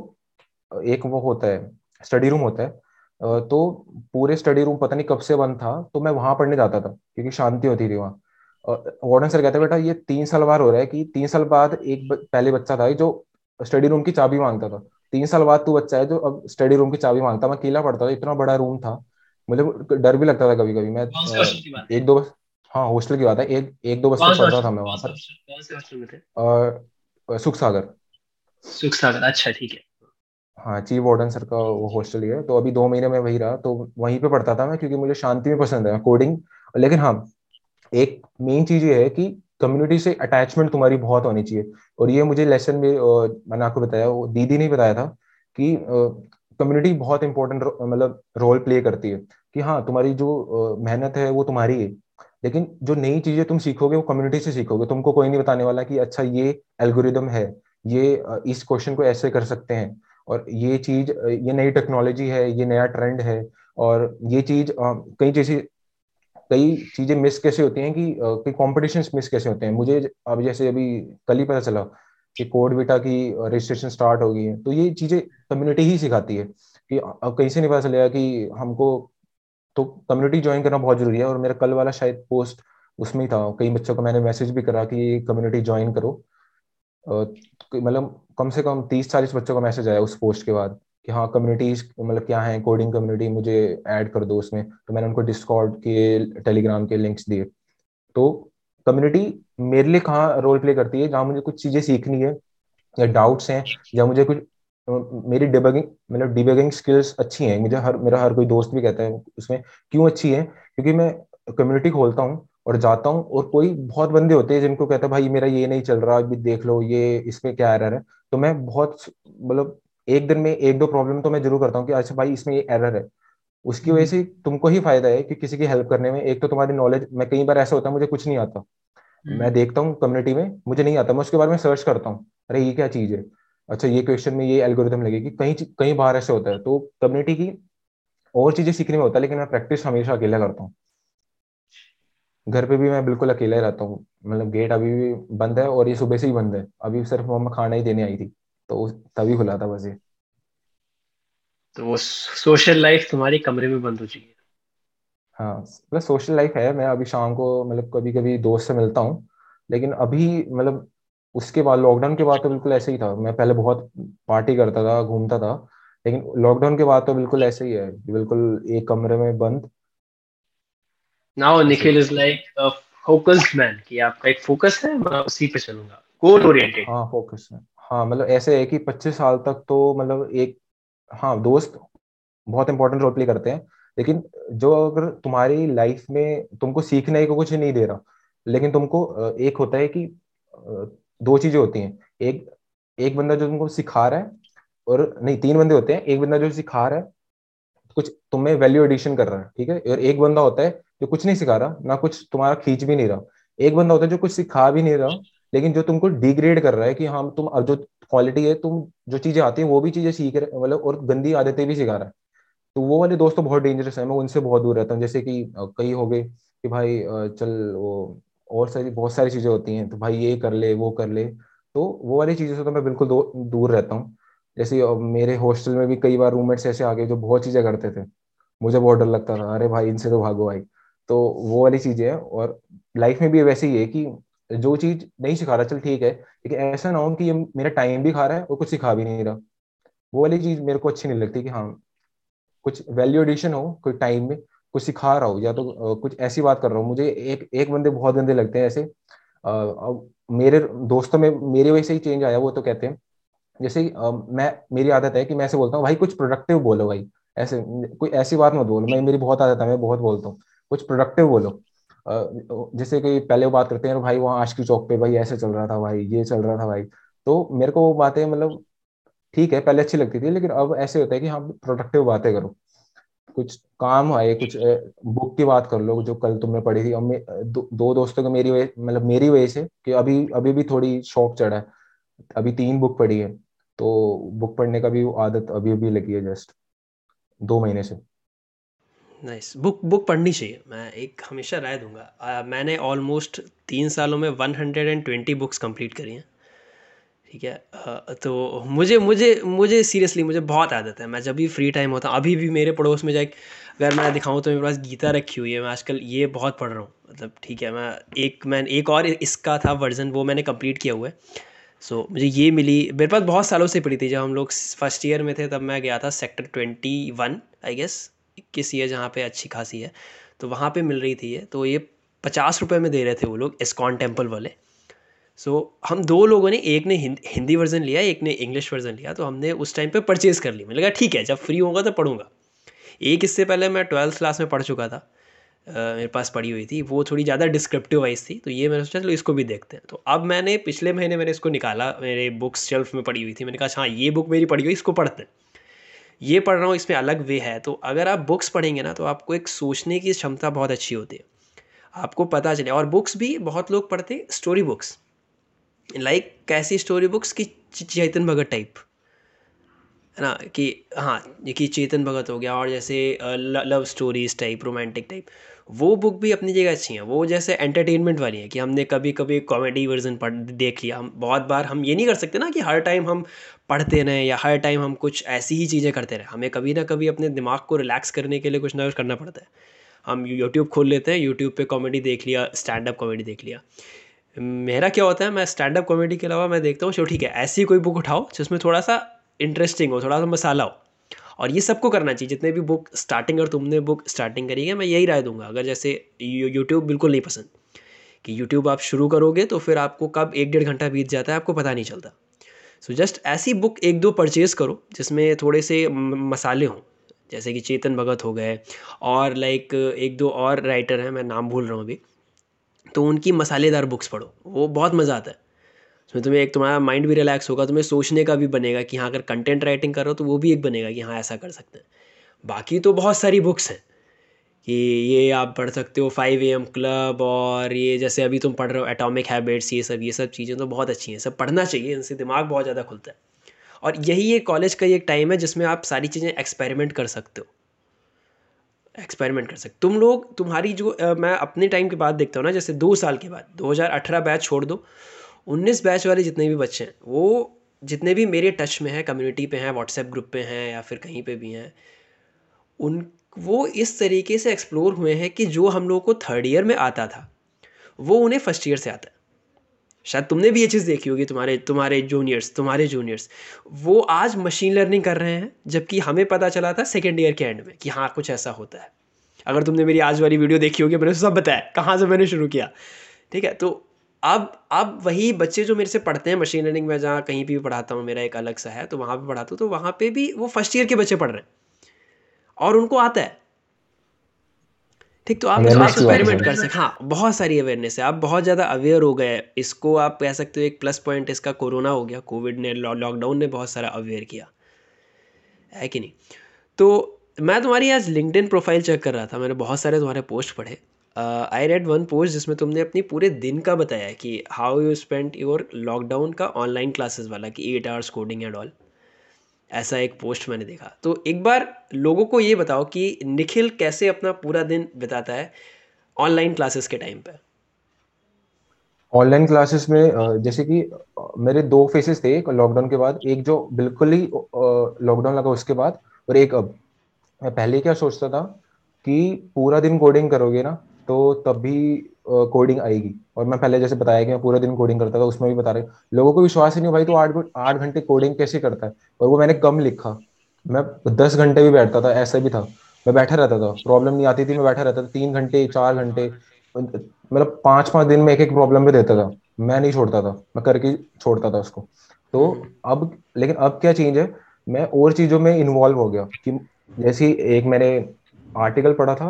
एक वो होता है स्टडी रूम होता है तो पूरे स्टडी रूम पता नहीं कब से बंद था तो मैं वहाँ पढ़ने जाता था क्योंकि शांति होती थी वहाँ। वार्डन सर कहते बेटा ये तीन साल बाद हो रहा है कि तीन साल बाद एक ब, पहले बच्चा था जो स्टडी रूम की चाबी माँगता था। तीन साल बाद तू बच्चा है जो अब स्टडी रूम की चाबी माँगता। मैं अकेला पढ़ता था इतना बड़ा रूम था। मुझे डर भी लगता था कभी कभी मैं एक दो बस हाँ हॉस्टल की बात है। एक एक दो बस पढ़ता था मैं वहाँ पर। सुख सागर सुख सागर अच्छा ठीक है। हाँ चीफ वार्डन सर का वो हॉस्टल ही है। तो अभी दो महीने में वही रहा। तो वहीं पे पढ़ता था मैं क्योंकि मुझे शांति में पसंद है। कोडिंग लेकिन हाँ एक मेन चीज़ ये है कि कम्युनिटी से अटैचमेंट तुम्हारी बहुत होनी चाहिए। और ये मुझे लेसन में मैंने आपको बताया, वो दीदी ने बताया था कि कम्युनिटी बहुत इंपॉर्टेंट मतलब रोल प्ले करती है कि हाँ तुम्हारी जो मेहनत है वो तुम्हारी है। लेकिन जो नई चीज़ें तुम सीखोगे, वो कम्युनिटी से सीखोगे। तुमको कोई नहीं बताने वाला कि अच्छा ये एल्गोरिदम है, ये इस क्वेश्चन को ऐसे कर सकते हैं। और ये चीज़ ये नई टेक्नोलॉजी है, ये नया ट्रेंड है। और ये चीज़ कई जैसी कई चीज़ें मिस कैसे होती हैं कि कई कॉम्पिटिशन मिस कैसे होते हैं? मुझे अब जैसे अभी कल ही पता चला कि कोड बेटा की रजिस्ट्रेशन स्टार्ट हो गई है। तो ये चीज़ें कम्युनिटी ही सिखाती है कि अब कहीं से नहीं पता चलेगा कि हमको तो कम्युनिटी ज्वाइन करना बहुत ज़रूरी है। और मेरा कल वाला शायद पोस्ट उसमें ही था। कई बच्चों को मैंने मैसेज भी करा कि कम्युनिटी ज्वाइन करो। मतलब कम से कम तीस चालीस बच्चों का मैसेज आया उस पोस्ट के बाद। कि हाँ कम्युनिटीज मतलब क्या है कोडिंग कम्युनिटी मुझे ऐड कर दो उसमें। तो मैंने उनको डिस्कॉर्ड के टेलीग्राम के लिंक्स दिए। तो कम्युनिटी मेरे लिए कहाँ रोल प्ले करती है, जहाँ मुझे कुछ चीज़ें सीखनी है, या डाउट्स हैं, या मुझे कुछ मेरी डिबगिंग मतलब डिबगिंग स्किल्स अच्छी हैं। मुझे हर, मेरा हर कोई दोस्त भी कहता है उसमें, क्यों अच्छी है? क्योंकि मैं कम्युनिटी खोलता हूँ और जाता हूँ और कोई बहुत बंदे होते हैं जिनको कहता है, भाई मेरा ये नहीं चल रहा, अभी देख लो, ये इसमें क्या एरर है? तो मैं बहुत मतलब एक दिन में एक दो प्रॉब्लम तो मैं ज़रूर करता हूँ कि अच्छा भाई इसमें ये एरर है। उसकी वजह से तुमको ही फ़ायदा है कि किसी की हेल्प करने में। एक तो तुम्हारी नॉलेज मैं कई बार ऐसा होता है मुझे कुछ नहीं आता। मैं हम्म। देखता हूँ कम्युनिटी में मुझे नहीं आता। मैं उसके बारे में सर्च करता हूँ अरे ये क्या चीज़ है? अच्छा ये क्वेश्चन में ये एल्गोरिथम लगेगी। कहीं कहीं बार ऐसे होता है तो कम्युनिटी की और चीज़ें सीखने में होता है लेकिन मैं प्रैक्टिस हमेशा अकेला करता हूँ। घर पे भी मैं बिल्कुल अकेला ही रहता हूँ। मतलब गेट अभी भी बंद है और ये सुबह से ही बंद है। अभी सिर्फ़ मम्मा खाना ही देने आई थी। तो तभी खुला था बस ये। तो वो सोशल लाइफ तुम्हारी कमरे में बंद हो चुकी है। हाँ मतलब सोशल लाइफ है मैं अभी शाम को मतलब कभी कभी दोस्त से मिलता हूँ लेकिन अभी मतलब उसके बाद लॉकडाउन के बाद तो बिल्कुल ऐसे ही था। मैं पहले बहुत पार्टी करता था घूमता था लेकिन लॉकडाउन के बाद तो बिल्कुल ऐसे ही है बिल्कुल एक कमरे में बंद। Now Nikhil is like focused man कि आपका एक फोकस है मैं उसी पे चलूँगा। गोल ओरिएंटेड हाँ फोकस है। हाँ मतलब ऐसे है कि 25 साल तक तो मतलब एक हाँ दोस्त बहुत इंपॉर्टेंट रोल प्ले करते हैं। लेकिन जो अगर तुम्हारी लाइफ में तुमको सीखने को कुछ नहीं दे रहा, लेकिन तुमको एक होता है कि दो चीज़ें होती हैं। एक एक बंदा जो तुमको सिखा रहा है और नहीं, तीन बंदे होते हैं। एक बंदा जो सिखा रहा है, कुछ तुम्हें वैल्यू एडिशन कर रहा है, ठीक है? और एक बंदा होता है जो कुछ नहीं सिखा रहा, ना कुछ तुम्हारा खींच भी नहीं रहा। एक बंदा होता है जो कुछ सिखा भी नहीं रहा लेकिन जो तुमको डिग्रेड कर रहा है कि हाँ तुम, अब जो क्वालिटी है, तुम जो चीज़ें आती है, वो भी चीज़ें सीख रहे मतलब और गंदी आदतें भी सिखा रहा है। तो वो वाले दोस्त तो बहुत डेंजरस है, मैं उनसे बहुत दूर रहता हूँ। जैसे कि कई हो गए कि भाई चल, वो और सारी, बहुत सारी चीज़ें होती हैं तो भाई ये कर ले, वो कर ले। तो वो वाली चीज़ों से तो मैं बिल्कुल दूर रहता हूँ। जैसे मेरे हॉस्टल में भी कई बार रूममेट्स ऐसे आ गए जो बहुत चीज़ें करते थे। मुझे बहुत डर लगता था, अरे भाई, इनसे तो भागो भाई। तो वो वाली चीज़ें हैं, और लाइफ में भी वैसे ही है कि जो चीज़ नहीं सिखा रहा चल ठीक है लेकिन ऐसा ना हो कि ये मेरा टाइम भी खा रहा है और कुछ सिखा भी नहीं रहा। वो वाली चीज़ मेरे को अच्छी नहीं लगती कि हाँ कुछ वैल्यू एडिशन हो कोई टाइम में कुछ सिखा रहा हो या तो कुछ ऐसी बात कर रहा हूँ। मुझे एक एक बंदे बहुत गंदे लगते हैं ऐसे। अब मेरे दोस्तों में मेरी वजह से ही चेंज आया वो तो कहते हैं। जैसे आ, मैं मेरी आदत है कि मैं ऐसे बोलता हूँ भाई कुछ प्रोडक्टिव बोलो भाई। ऐसे कोई ऐसी बात मत बोलो। मैं मेरी बहुत आदत है मैं बहुत बोलता हूँ। कुछ प्रोडक्टिव बोलो। जैसे कि पहले वो बात करते हैं भाई वहाँ आज की चौक पे भाई ऐसे चल रहा था भाई ये चल रहा था भाई। तो मेरे को वो बातें मतलब ठीक है पहले अच्छी लगती थी लेकिन अब ऐसे होता है कि हाँ प्रोडक्टिव बातें करो। कुछ काम आए कुछ बुक की बात कर लो जो कल तुमने पढ़ी थी। अब दो, दो दोस्तों को मेरी वजह मतलब मेरी वजह से कि अभी अभी भी थोड़ी शौक चढ़ा है। अभी तीन बुक पढ़ी है तो बुक पढ़ने का भी आदत अभी अभी लगी है जस्ट दो महीने से। नाइस बुक बुक पढ़नी चाहिए मैं एक हमेशा राय दूँगा मैंने ऑलमोस्ट तीन सालों में one hundred and twenty books complete करी हैं ठीक है तो मुझे मुझे मुझे सीरियसली मुझे बहुत आदत है मैं जब भी फ्री टाइम होता अभी भी मेरे पड़ोस में जाए अगर मैं दिखाऊँ तो मेरे पास गीता रखी हुई है मैं आजकल ये बहुत पढ़ रहा हूँ मतलब ठीक है मैं एक मैं एक और इसका था वर्जन वो मैंने कंप्लीट किया हुआ है सो so, मुझे ये मिली मेरे पास बहुत सालों से पड़ी थी जब हम लोग फ़र्स्ट ईयर में थे तब मैं गया था sector twenty one I guess इक्कीस ईयर जहाँ पे अच्छी खासी है तो वहाँ पे मिल रही थी ये। तो ये पचास रुपये में दे रहे थे वो लोग इस्कॉन टेंपल वाले। सो so, हम दो लोगों ने एक ने हिंदी वर्जन लिया एक ने इंग्लिश वर्जन लिया तो हमने उस टाइम पे परचेज़ कर ली। मैंने कहा ठीक है जब फ्री होगा तो पढ़ूँगा। एक इससे पहले मैं ट्वेल्थ क्लास में पढ़ चुका था uh, मेरे पास पढ़ी हुई थी। वो थोड़ी ज़्यादा डिस्क्रिप्टिव वाइज थी तो ये मैंने सोचा चलो इसको भी देखते हैं। तो अब मैंने पिछले महीने मैंने इसको निकाला मेरे बुक्स शेल्फ में पड़ी हुई थी। मैंने कहा हाँ ये बुक मेरी पढ़ी हुई इसको पढ़ते हैं। ये पढ़ रहा हूँ, इसमें अलग वे है। तो अगर आप बुक्स पढ़ेंगे ना तो आपको एक सोचने की क्षमता बहुत अच्छी होती है। आपको पता चले, और बुक्स भी बहुत लोग पढ़ते स्टोरी बुक्स लाइक कैसी स्टोरी बुक्स की चेतन भगत टाइप है ना? कि हाँ कि चेतन भगत हो गया, और जैसे love stories type romantic type वो बुक भी अपनी जगह अच्छी हैं। वो जैसे एंटरटेनमेंट वाली है कि हमने कभी कभी कॉमेडी वर्जन पढ़, देख लिया। हम बहुत बार हम ये नहीं कर सकते ना कि हर टाइम हम पढ़ते रहें या हर टाइम हम कुछ ऐसी ही चीज़ें करते रहें। हमें कभी ना कभी अपने दिमाग को रिलैक्स करने के लिए कुछ ना कुछ करना पड़ता है। हम यूट्यूब खोल लेते हैं यूट्यूब पे कॉमेडी देख लिया स्टैंड अप कॉमेडी देख लिया। मेरा क्या होता है, मैं स्टैंड अप कॉमेडी के अलावा मैं देखता हूँ, चलो ठीक है, ऐसी कोई बुक उठाओ जिसमें थोड़ा सा इंटरेस्टिंग हो, थोड़ा सा मसाला हो। और ये सबको करना चाहिए। जितने भी बुक स्टार्टिंग और तुमने बुक स्टार्टिंग करी है, मैं यही राय दूँगा। अगर जैसे यूट्यूब बिल्कुल नहीं पसंद, कि यूट्यूब आप शुरू करोगे तो फिर आपको कब एक डेढ़ घंटा बीत जाता है, आपको पता नहीं चलता। सो so जस्ट ऐसी बुक एक दो परचेज़ करो, जिसमें थोड़े से मसाले हों। जैसे कि चेतन भगत हो गए, और लाइक एक दो और राइटर हैं, मैं नाम भूल रहा हूँ अभी। तो उनकी मसालेदार बुक्स पढ़ो। वो बहुत मज़ा आता है। उसमें तुम्हें एक तुम्हारा माइंड भी रिलैक्स होगा तुम्हें सोचने का भी बनेगा कि हाँ अगर कंटेंट राइटिंग करो तो वो भी एक बनेगा कि हाँ ऐसा कर सकते हैं। बाकी तो बहुत सारी बुक्स हैं कि ये आप पढ़ सकते हो फाइव ए एम क्लब और ये जैसे अभी तुम पढ़ रहे हो एटॉमिक हैबिट्स ये सब ये सब चीज़ें तो बहुत अच्छी हैं सब पढ़ना चाहिए इनसे दिमाग बहुत ज़्यादा खुलता है। और यही ये कॉलेज का एक टाइम है जिसमें आप सारी चीज़ें एक्सपेरिमेंट कर सकते हो। एक्सपेरिमेंट कर सकते तुम लोग तुम्हारी जो आ, मैं अपने टाइम के बाद देखता हूँ ना जैसे दो साल के बाद 2018 बैच छोड़ दो उन्नीस बैच वाले जितने भी बच्चे हैं, वो जितने भी मेरे टच में हैं कम्युनिटी पे हैं व्हाट्सएप ग्रुप पे हैं या फिर कहीं पे भी हैं, उन, वो इस तरीके से एक्सप्लोर हुए हैं कि जो हम लोग को थर्ड ईयर में आता था, वो उन्हें फ़र्स्ट ईयर से आता है। शायद तुमने भी ये चीज़ देखी होगी, तुम्हारे तुम्हारे जूनियर्स तुम्हारे जूनियर्स वो आज मशीन लर्निंग कर रहे हैं, जबकि हमें पता चला था सेकेंड ईयर के एंड में कि हाँ कुछ ऐसा होता है। अगर तुमने मेरी आज वाली वीडियो देखी होगी, मैंने सब बताया, कहाँ से मैंने शुरू किया, ठीक है? तो अब अब वही बच्चे जो मेरे से पढ़ते हैं मशीन लर्निंग में जहाँ कहीं भी पढ़ाता हूँ मेरा एक अलग सा है तो वहाँ पे पढ़ाता हूँ तो वहाँ पे भी वो फ़र्स्ट ईयर के बच्चे पढ़ रहे हैं। और उनको आता है। ठीक तो आप एक्सपेरिमेंट कर सकते हाँ बहुत सारी अवेयरनेस है। आप बहुत ज़्यादा अवेयर हो गए इसको आप कह सकते हो एक प्लस पॉइंट इसका कोरोना हो गया। कोविड ने लॉकडाउन ने बहुत सारा अवेयर किया। है कि नहीं? तो मैं तुम्हारी आज लिंकड प्रोफ़ाइल चेक कर रहा था। मैंने बहुत सारे तुम्हारे पोस्ट पढ़े। आई रेड वन पोस्ट जिसमें तुमने अपनी पूरे दिन का बताया कि how you spend your lockdown का ऑनलाइन क्लासेस वाला, कि eight hours coding and all ऐसा एक पोस्ट मैंने देखा। तो एक बार लोगों को ये बताओ कि निखिल कैसे अपना पूरा दिन बिताता है ऑनलाइन क्लासेस के टाइम पे? ऑनलाइन क्लासेस में जैसे कि मेरे दो फेसेस थे लॉकडाउन के बाद, एक जो बिल्कुल ही लॉकडाउन लगा उसके बाद, और एक अब। मैं पहले क्या सोचता था कि पूरा दिन कोडिंग करोगे ना तो तब भी कोडिंग आएगी। और मैं पहले जैसे बताया कि मैं पूरा दिन कोडिंग करता था, उसमें भी बता रहे लोगों को विश्वास ही नहीं भाई तो आठ आठ घंटे कोडिंग कैसे करता है? और वो मैंने कम लिखा। मैं दस घंटे भी बैठता था, ऐसा भी था। मैं बैठा रहता था प्रॉब्लम नहीं आती थी, मैं बैठा रहता था, तीन घंटे, चार घंटे। मतलब पाँच पाँच दिन में एक एक प्रॉब्लम भी देता था। मैं नहीं छोड़ता था, मैं करके छोड़ता था उसको। तो अब, लेकिन अब क्या चेंज है? मैं और चीज़ों में इन्वॉल्व हो गया कि जैसे एक मैंने आर्टिकल पढ़ा था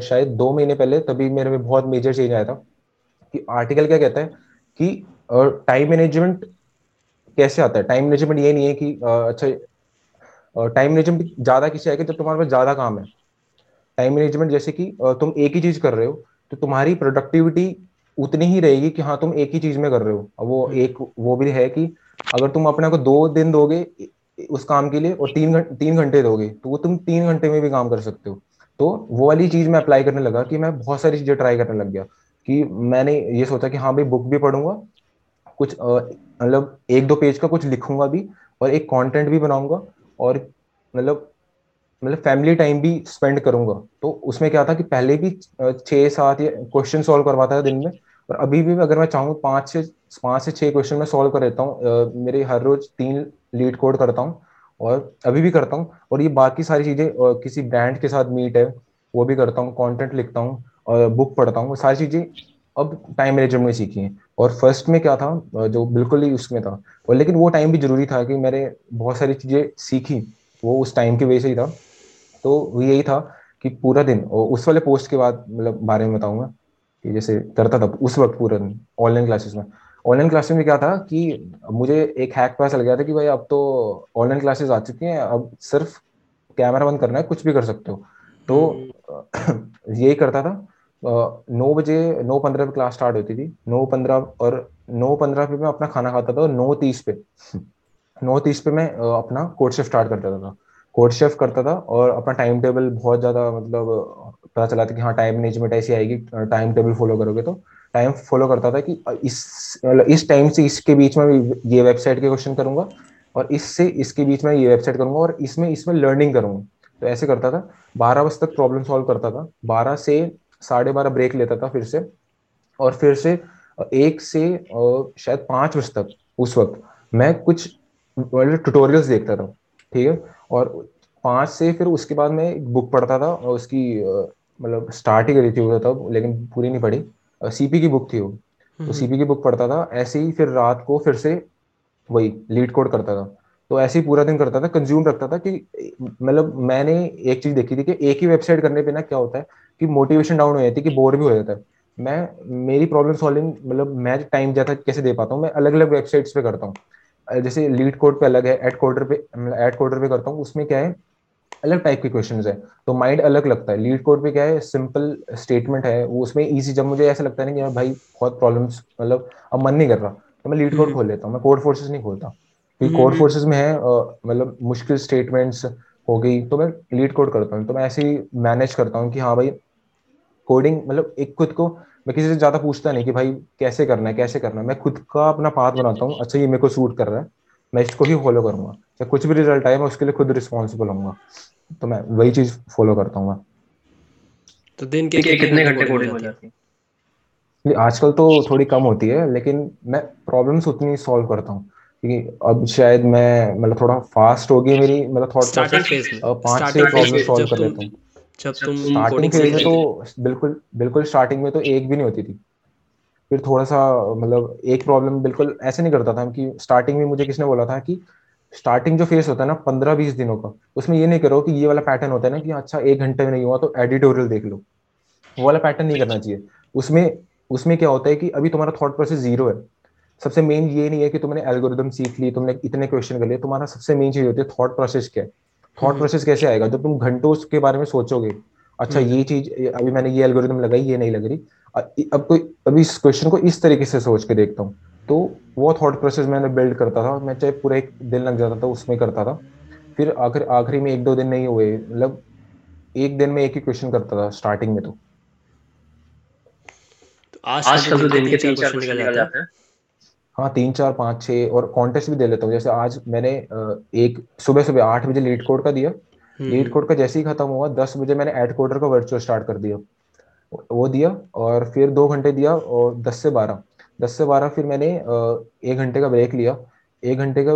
शायद दो महीने पहले तभी मेरे में बहुत मेजर चेंज आया था कि आर्टिकल क्या कहता है कि टाइम मैनेजमेंट कैसे आता है? टाइम मैनेजमेंट ये नहीं है कि अच्छा टाइम मैनेजमेंट ज़्यादा किसी आएगा जब तुम्हारे पास ज़्यादा काम है। टाइम मैनेजमेंट जैसे कि तुम एक ही चीज़ कर रहे हो तो तुम्हारी प्रोडक्टिविटी उतनी ही रहेगी कि हाँ तुम एक ही चीज़ में कर रहे हो। वो एक वो भी है कि अगर तुम अपने को दो दिन दोगे उस काम के लिए और तीन घंटे तीन घंटे दोगे तो वो तुम तीन घंटे में भी काम कर सकते हो। तो वो वाली चीज़ मैं अप्लाई करने लगा कि मैं बहुत सारी चीज़ें ट्राई करने लग गया कि मैंने ये सोचा कि हाँ भाई बुक भी पढ़ूँगा, कुछ मतलब एक दो पेज का कुछ लिखूँगा भी और एक कंटेंट भी बनाऊँगा और मतलब मतलब फैमिली टाइम भी स्पेंड करूँगा। तो उसमें क्या था कि पहले भी छः सात क्वेश्चन सॉल्व करवाता था दिन में और अभी भी अगर मैं चाहूँ पाँच से पाँच से छः क्वेश्चन मैं सॉल्व कर देता हूँ। मेरे हर रोज तीन लीड कोड करता हूँ। और अभी भी करता हूँ और ये बाकी सारी चीज़ें किसी ब्रांड के साथ मीट है, वो भी करता हूँ कंटेंट लिखता हूँ और बुक पढ़ता हूँ सारी चीज़ें अब टाइम मैनेजमेंट में सीखी हैं। और फ़र्स्ट में क्या था जो बिल्कुल ही उसमें था, और लेकिन वो टाइम भी ज़रूरी था कि मैंने बहुत सारी चीज़ें सीखी, वो उस टाइम की वजह से ही था। तो वो यही था कि पूरा दिन, और उस वाले पोस्ट के बाद मतलब बारे में बताऊँगा कि जैसे करता था उस वक्त पूरा दिन ऑनलाइन क्लासेस में। ऑनलाइन क्लासेस में क्या था कि मुझे एक हैक पता लग गया था कि भाई अब तो ऑनलाइन क्लासेस आ चुकी हैं अब सिर्फ़ कैमरा बंद करना है कुछ भी कर सकते हो। तो हम्म। यही करता था। नौ बजे नौ पंद्रह पे क्लास स्टार्ट होती थी। नौ पंद्रह और नौ पंद्रह पे मैं अपना खाना खाता था और नौ तीस पे नौ तीस पे मैं अपना कोड शेफ स्टार्ट करता था। कोर्ट शेफ करता था और अपना टाइम टेबल बहुत ज़्यादा मतलब पता चला था कि हाँ टाइम मैनेजमेंट ऐसी आएगी टाइम टेबल फॉलो करोगे तो। टाइम फॉलो करता था कि इस मतलब इस टाइम से इसके बीच में ये वेबसाइट के क्वेश्चन करूँगा और इससे इसके बीच में ये वेबसाइट करूँगा और इसमें इसमें लर्निंग करूँगा। तो ऐसे करता था। बारह बजे तक प्रॉब्लम सॉल्व करता था। बारह से साढ़े बारह ब्रेक लेता था फिर से। और फिर से, एक से शायद पाँच बजे तक उस वक्त मैं कुछ मतलब ट्यूटोरियल्स देखता था। ठीक है? और पाँच से फिर उसके बाद मैं एक बुक पढ़ता था और उसकी मतलब स्टार्ट ही करी थी वो तब, लेकिन पूरी नहीं पढ़ी। सीपी की बुक थी वो। तो सीपी की बुक पढ़ता था ऐसे ही फिर रात को फिर से वही लीड कोड करता था। तो ऐसे ही पूरा दिन करता था कंज्यूम रखता था कि मतलब मैंने एक चीज़ देखी थी कि एक ही वेबसाइट करने पे ना क्या होता है कि मोटिवेशन डाउन हो जाती है कि बोर भी हो जाता है। मैं मेरी प्रॉब्लम सॉल्विंग मतलब मैं टाइम ज़्यादा कैसे दे पाता हूँ मैं अलग अलग वेबसाइट्स पे करता हूँ। जैसे लीड कोड पे अलग है एड कोडर पे एड कोडर पे करता हूँ उसमें क्या है अलग टाइप के क्वेश्चन है। तो माइंड अलग लगता है। लीड कोड पे क्या है? सिंपल स्टेटमेंट है। वो उसमें इजी जब मुझे ऐसा लगता है ना कि भाई बहुत प्रॉब्लम्स मतलब अब मन नहीं कर रहा तो मैं लीड कोड हम्म। खोल लेता हूँ। मैं कोड फोर्सेस नहीं खोलता। क्योंकि कोड फोर्सेस में है मतलब मुश्किल स्टेटमेंट्स हो गई तो मैं लीड कोड करता हूँ। तो मैं ऐसे ही मैनेज करता हूँ कि हाँ भाई कोडिंग मतलब एक खुद को मैं किसी से ज़्यादा पूछता नहीं कि भाई कैसे करना है कैसे करना है। मैं खुद का अपना पाथ बनाता हूँ। अच्छा ये मेरे को सूट कर रहा है। मैं इसको ही फॉलो करूँगा। चाहे कुछ भी रिज़ल्ट आए मैं उसके लिए खुद रिस्पॉन्सिबल हूँ तो मैं वही चीज़ फॉलो करता हूँ तो दिन के कितने घंटे कोडिंग हो जाती है आजकल तो थोड़ी कम होती है लेकिन मैं प्रॉब्लम्स उतनी सॉल्व करता हूँ। क्योंकि अब शायद मैं मतलब थोड़ा फास्ट हो गई मेरी मतलब थॉट प्रोसेस पाँच से प्रॉब्लम सॉल्व कर लेता हूँ। जब तुम स्टार्टिंग फ़ेज़ में तो बिल्कुल बिल्कुल स्टार्टिंग में तो एक भी नहीं होती थी। फिर थोड़ा सा मतलब एक प्रॉब्लम बिल्कुल ऐसे नहीं करता था कि स्टार्टिंग में मुझे किसने बोला था कि स्टार्टिंग जो फेस होता है ना पंद्रह बीस दिनों का उसमें ये नहीं करो कि ये वाला पैटर्न होता है ना कि अच्छा एक घंटे में नहीं हुआ तो एडिटोरियल देख लो। वो वाला पैटर्न नहीं करना चाहिए। उसमें उसमें क्या होता है कि अभी तुम्हारा थॉट प्रोसेस ज़ीरो है। सबसे मेन ये नहीं है कि तुमने एल्गोरिदम सीख ली तुमने इतने क्वेश्चन कर लिए। तुम्हारा सबसे मेन चीज़ होती है थॉट प्रोसेस क्या है। थॉट हम्म। प्रोसेस कैसे आएगा? जब तुम घंटों उसके बारे में सोचोगे अच्छा हम्म। ये चीज़ अभी मैंने ये एल्गोरिदम लगाई ये नहीं लग रही। अब कोई अभी इस क्वेश्चन को इस तरीके से सोच के देखता हूँ। तो वो थॉट प्रोसेस मैंने बिल्ड करता था मैं चाहे पूरा एक दिन लग जाता था उसमें करता था। फिर आखिर आखिरी में एक दो दिन नहीं हुए मतलब एक दिन में एक ही क्वेश्चन करता था स्टार्टिंग में तो, तो आज तो दिन के तीन चार क्वेश्चन निकल जाते हैं। हाँ तीन चार पाँच छः और कॉन्टेस्ट भी दे लेता हूँ। जैसे आज मैंने एक सुबह सुबह आठ बजे लीड कोड का दिया। लीड हम्म। कोड का जैसे ही खत्म हुआ, दस बजे मैंने एड कोडर का वर्चुअल स्टार्ट कर दिया। वो दिया और फिर दो घंटे दिया और दस से बारह। दस से बारह फिर मैंने एक घंटे का ब्रेक लिया। एक घंटे का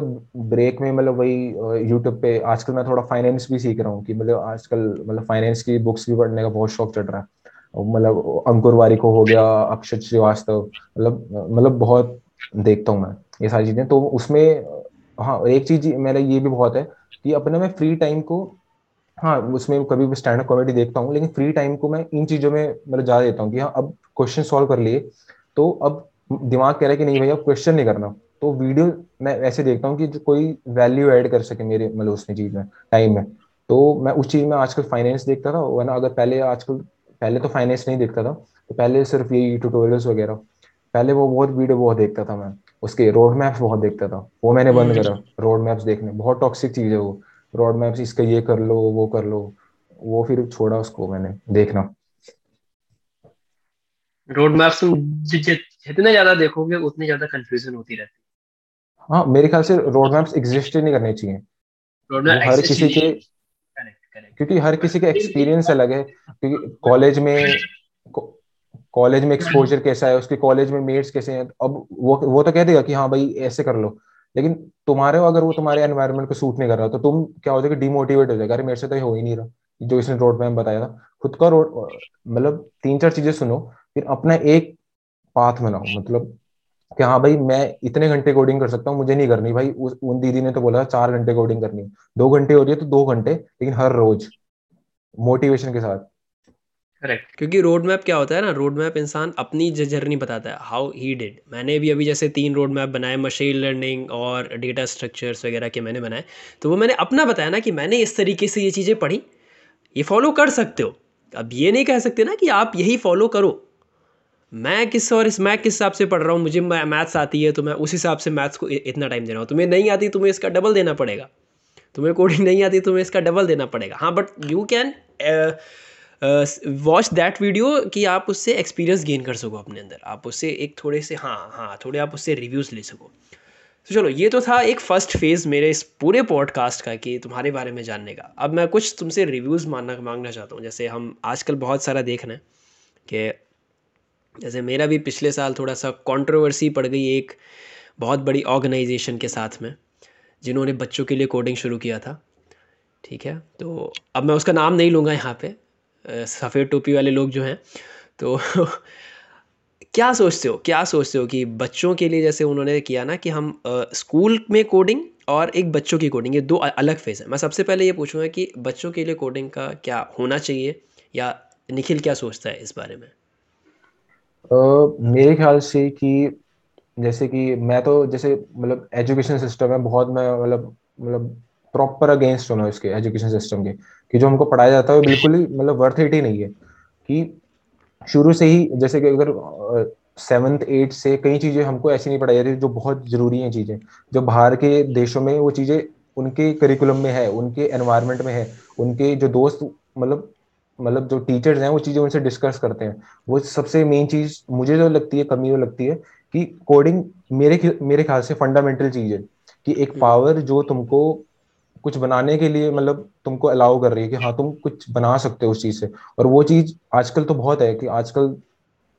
ब्रेक में मतलब वही यूट्यूब पे आजकल मैं थोड़ा फाइनेंस भी सीख रहा हूँ कि मतलब आजकल मतलब फाइनेंस की बुक्स भी पढ़ने का बहुत शौक चढ़ रहा है। मतलब अंकुर वारी को हो गया, अक्षत श्रीवास्तव मतलब मतलब बहुत देखता हूँ मैं ये सारी चीज़ें। तो उसमें हाँ एक चीज़ मेरा ये भी बहुत है कि अपने मैं फ्री टाइम को हाँ उसमें कभी भी स्टैंड अप कॉमेडी देखता हूँ लेकिन फ्री टाइम को मैं इन चीज़ों में मतलब ज़्यादा देता हूँ कि हाँ अब क्वेश्चन सॉल्व कर लिए तो अब दिमाग कह रहा है कि नहीं भैया क्वेश्चन नहीं करना। तो वीडियो मैं ऐसे देखता हूँ कि जो कोई वैल्यू ऐड कर सके मेरे मतलब उसमें चीज़ में टाइम में। तो मैं उस चीज़ में आजकल फाइनेंस देखता था वरना अगर पहले आजकल पहले तो फाइनेंस नहीं देखता था तो पहले सिर्फ़ यही ट्यूटोरियल्स वगैरह। पहले वो बहुत वीडियो बहुत देखता था मैं उसके रोड मैप्स बहुत देखता था वो मैंने बंद हम्म। करा रोड मैप्स देखने बहुत टॉक्सिक चीज़ है वो। रोड मैप्स इसका ये कर लो वो कर लो वो फिर छोड़ा उसको मैंने देखना। रोड मैप्स जितने ज़्यादा देखोगे उतनी ज़्यादा कंफ्यूजन होती रहती है। हाँ मेरे ख्याल से रोड मैप्स एग्जिस्ट ही नहीं करने चाहिए। मैप हर किसी के क्योंकि हर किसी का एक्सपीरियंस अलग है क्योंकि कॉलेज में कॉलेज में एक्सपोजर कैसा है उसके कॉलेज में मेट्स कैसे हैं अब वो वो तो कह देगा कि हाँ भाई ऐसे कर लो। लेकिन तुम्हारे अगर वो तुम्हारे एनवायरमेंट को सूट नहीं कर रहा तो तुम क्या हो जाएगा डिमोटिवेट हो जाएगा। अरे, मेरे से तो ये हो ही नहीं रहा, जो इसने रोड मैप बताया था। खुद का रोड मतलब तीन चार चीज़ें सुनो, फिर अपना एक पाथ बनाओ। मतलब कि हाँ भाई, मैं इतने घंटे कोडिंग कर सकता हूँ, मुझे नहीं करनी। भाई, उस, उन दीदी ने तो बोला चार घंटे कोडिंग करनी है। दो घंटे हो रही है तो दो घंटे, लेकिन हर रोज मोटिवेशन के साथ। करेक्ट क्योंकि रोड मैप क्या होता है ना रोड मैप इंसान अपनी जर्नी बताता है हाउ ही डिड मैंने भी अभी जैसे तीन रोड मैप बनाए मशीन लर्निंग और डेटा स्ट्रक्चर्स वगैरह के मैंने बनाए तो वो मैंने अपना बताया ना कि मैंने इस तरीके से ये चीज़ें पढ़ी। ये फॉलो कर सकते हो। अब ये नहीं कह सकते ना कि आप यही फॉलो करो। मैं किस और इस, मैं किस हिसाब से पढ़ रहा हूँ, मुझे मैथ्स आती है तो मैं उस हिसाब से मैथ्स को इतना टाइम दे रहा हूँ। तुम्हें नहीं आती, तुम्हें इसका डबल देना पड़ेगा। तुम्हें कोडिंग नहीं आती, तुम्हें इसका डबल देना पड़ेगा। हाँ but you can watch that video कि आप उससे एक्सपीरियंस गेन कर सको अपने अंदर। आप उससे एक थोड़े से हाँ हाँ थोड़े आप उससे रिव्यूज़ ले सको। तो चलो, ये तो था एक फ़र्स्ट फ़ेज़ मेरे इस पूरे पॉडकास्ट का कि तुम्हारे बारे में जानने का। अब मैं कुछ तुमसे रिव्यूज़ मानना मांगना चाहता हूँ। जैसे हम आजकल बहुत सारा देख रहे हैं कि जैसे मेरा भी पिछले साल थोड़ा सा कंट्रोवर्सी पड़ गई एक बहुत बड़ी ऑर्गेनाइजेशन के साथ में, जिन्होंने बच्चों के लिए कोडिंग शुरू किया था। ठीक है? तो अब मैं उसका नाम नहीं लूँगा यहाँ पे सफ़ेद टोपी वाले लोग जो हैं तो क्या सोचते हो, क्या सोचते हो कि बच्चों के लिए जैसे उन्होंने किया ना कि हम स्कूल में कोडिंग और एक बच्चों की कोडिंग, ये दो अलग फ़ेज़ है। मैं सबसे पहले ये पूछूँगा कि बच्चों के लिए कोडिंग का क्या होना चाहिए, या निखिल क्या सोचता है इस बारे में? मेरे ख्याल से कि जैसे कि मैं तो जैसे मतलब एजुकेशन सिस्टम है, बहुत मैं मतलब मतलब प्रॉपर अगेंस्ट हूँ इसके एजुकेशन सिस्टम के। कि जो हमको पढ़ाया जाता है वो बिल्कुल ही मतलब वर्थ इट ही नहीं है। कि शुरू से ही जैसे कि अगर सेवन्थ एट से कई चीज़ें हमको ऐसी नहीं पढ़ाई जाती जो बहुत ज़रूरी हैं चीज़ें। जो बाहर के देशों में वो चीज़ें उनके करिकुलम में है उनके एनवायरमेंट में है उनके जो दोस्त मतलब मतलब जो टीचर्स हैं वो चीज़ें उनसे डिस्कस करते हैं। वो सबसे मेन चीज़ मुझे जो लगती है कमी वो लगती है कि कोडिंग मेरे मेरे ख्याल से फंडामेंटल चीज़ है। कि एक पावर। जो तुमको कुछ बनाने के लिए मतलब तुमको अलाउ कर रही है कि हाँ तुम कुछ बना सकते हो उस चीज़ से। और वो चीज़ आजकल तो बहुत है कि आजकल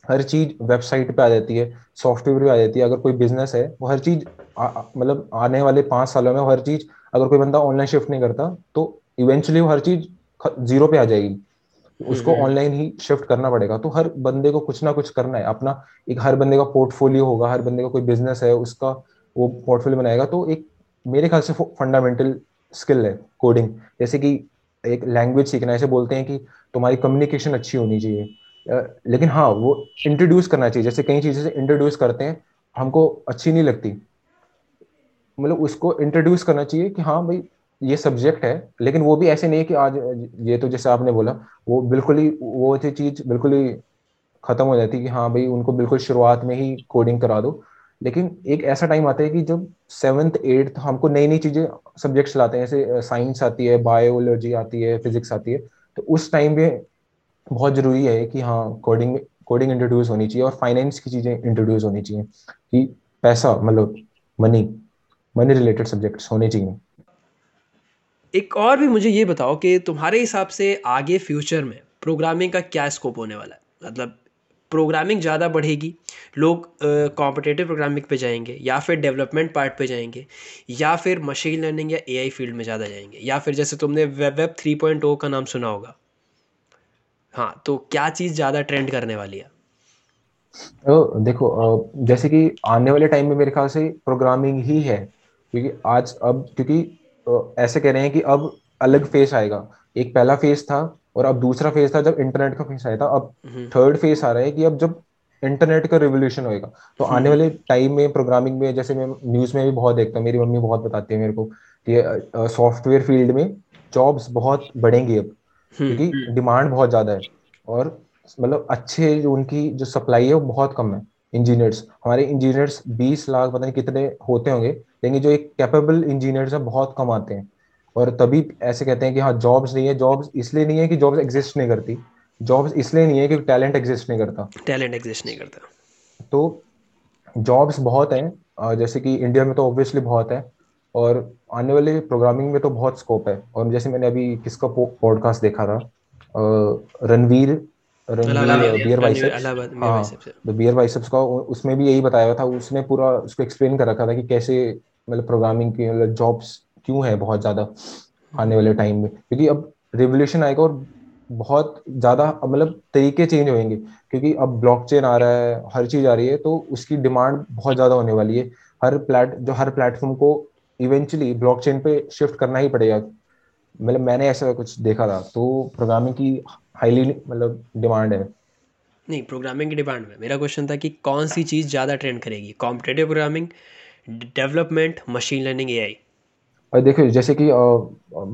हर चीज़ वेबसाइट पे आ जाती है सॉफ्टवेयर पे आ जाती है। अगर कोई बिज़नेस है वो हर चीज़ मतलब आने वाले पाँच सालों में हर चीज़ अगर कोई बंदा ऑनलाइन शिफ्ट नहीं करता तो इवेंचुअली वो हर चीज़ ज़ीरो पे आ जाएगी। उसको ऑनलाइन हम्म, हम्म। ही शिफ्ट करना पड़ेगा। तो हर बंदे को कुछ ना कुछ करना है। अपना एक हर बंदे का पोर्टफोलियो होगा हर बंदे का कोई बिज़नेस है उसका वो पोर्टफोलियो बनाएगा। तो एक मेरे ख्याल से फंडामेंटल स्किल है कोडिंग जैसे कि एक लैंग्वेज सीखना, ऐसे बोलते हैं कि तुम्हारी कम्युनिकेशन अच्छी होनी चाहिए। लेकिन हाँ वो इंट्रोड्यूस करना चाहिए। जैसे कई चीज़ें इंट्रोड्यूस करते हैं, हमको अच्छी नहीं लगती। मतलब उसको इंट्रोड्यूस करना चाहिए कि हाँ भाई, ये सब्जेक्ट है, लेकिन वो भी ऐसे नहीं कि आज ये तो जैसे आपने बोला, वो बिल्कुल ही, वो चीज़ बिल्कुल ही खत्म हो जाती कि हाँ भाई, उनको बिल्कुल शुरुआत में ही कोडिंग करा दो। लेकिन एक ऐसा टाइम आता है कि जब सेवन्थ एट्थ हमको नई नई चीज़ें सब्जेक्ट्स लाते हैं, जैसे साइंस आती है बायोलॉजी आती है फिजिक्स आती है तो उस टाइम पे बहुत ज़रूरी है कि हाँ कोडिंग कोडिंग इंट्रोड्यूस होनी चाहिए और फाइनेंस की चीज़ें इंट्रोड्यूस होनी चाहिए कि पैसा मतलब मनी मनी रिलेटेड सब्जेक्ट्स होने चाहिए। एक और भी मुझे ये बताओ कि तुम्हारे हिसाब से आगे फ्यूचर में प्रोग्रामिंग का क्या स्कोप होने वाला है? मतलब प्रोग्रामिंग ज़्यादा बढ़ेगी, लोग कॉम्पिटेटिव प्रोग्रामिंग पे जाएँगे या फिर डेवलपमेंट पार्ट पे जाएँगे या फिर मशीन लर्निंग या एआई फ़ील्ड में ज़्यादा जाएँगे या फिर जैसे तुमने web web three point o का नाम सुना होगा। हाँ तो क्या चीज़ ज़्यादा ट्रेंड करने वाली है? तो देखो जैसे कि आने वाले टाइम में मेरे ख्याल से प्रोग्रामिंग ही है, क्योंकि आज अब, क्योंकि ऐसे कह रहे हैं कि अब अलग फेस आएगा। एक पहला फेस था और अब दूसरा फ़ेज़ था जब इंटरनेट का फ़ेज़ आया था अब थर्ड हम्म। फ़ेज़ आ रहा है कि अब जब इंटरनेट का रिवोल्यूशन होएगा तो हम्म। आने वाले टाइम में प्रोग्रामिंग में जैसे मैं न्यूज़ में भी बहुत देखता हूँ मेरी मम्मी बहुत बताती है मेरे को कि सॉफ्टवेयर फ़ील्ड में जॉब्स बहुत बढ़ेंगी अब हम्म। क्योंकि डिमांड बहुत ज़्यादा है और मतलब अच्छे जो उनकी जो सप्लाई है वो बहुत कम है इंजीनियर्स हमारे इंजीनियर्स 20 लाख पता नहीं कितने होते होंगे लेकिन जो एक कैपेबल इंजीनियर्स है बहुत कम आते हैं और तभी ऐसे कहते हैं कि हाँ जॉब्स नहीं है जॉब्स इसलिए नहीं है कि जॉब्स एग्जिस्ट नहीं करती। जॉब्स इसलिए नहीं है कि टैलेंट एग्जिस्ट नहीं करता। टैलेंट एग्जिस्ट नहीं करता। तो जॉब्स बहुत हैं जैसे कि इंडिया में तो ऑब्वियसली बहुत है और आने वाले प्रोग्रामिंग में तो बहुत स्कोप है। और जैसे मैंने अभी किसका पॉडकास्ट देखा था Ranveer beer biceps beer biceps का उसमें भी यही बताया था उसने पूरा उसको एक्सप्लेन कर रखा था कि कैसे मतलब प्रोग्रामिंग की मतलब जॉब्स क्यों है बहुत ज़्यादा आने वाले टाइम में? क्योंकि अब रिवोल्यूशन आएगा और बहुत ज़्यादा मतलब तरीके चेंज होंगे क्योंकि अब ब्लॉकचेन आ रहा है हर चीज़ आ रही है तो उसकी डिमांड बहुत ज़्यादा होने वाली है। हर प्लेट जो हर प्लेटफॉर्म को इवेंचुअली ब्लॉकचेन पे शिफ्ट करना ही पड़ेगा। मतलब मैंने ऐसा कुछ देखा था तो प्रोग्रामिंग की हाईली मतलब डिमांड है। नहीं प्रोग्रामिंग की डिमांड में। मेरा क्वेश्चन था कि कौन सी चीज़ ज़्यादा ट्रेंड करेगी? Competitive programming development machine learning AI और देखो जैसे कि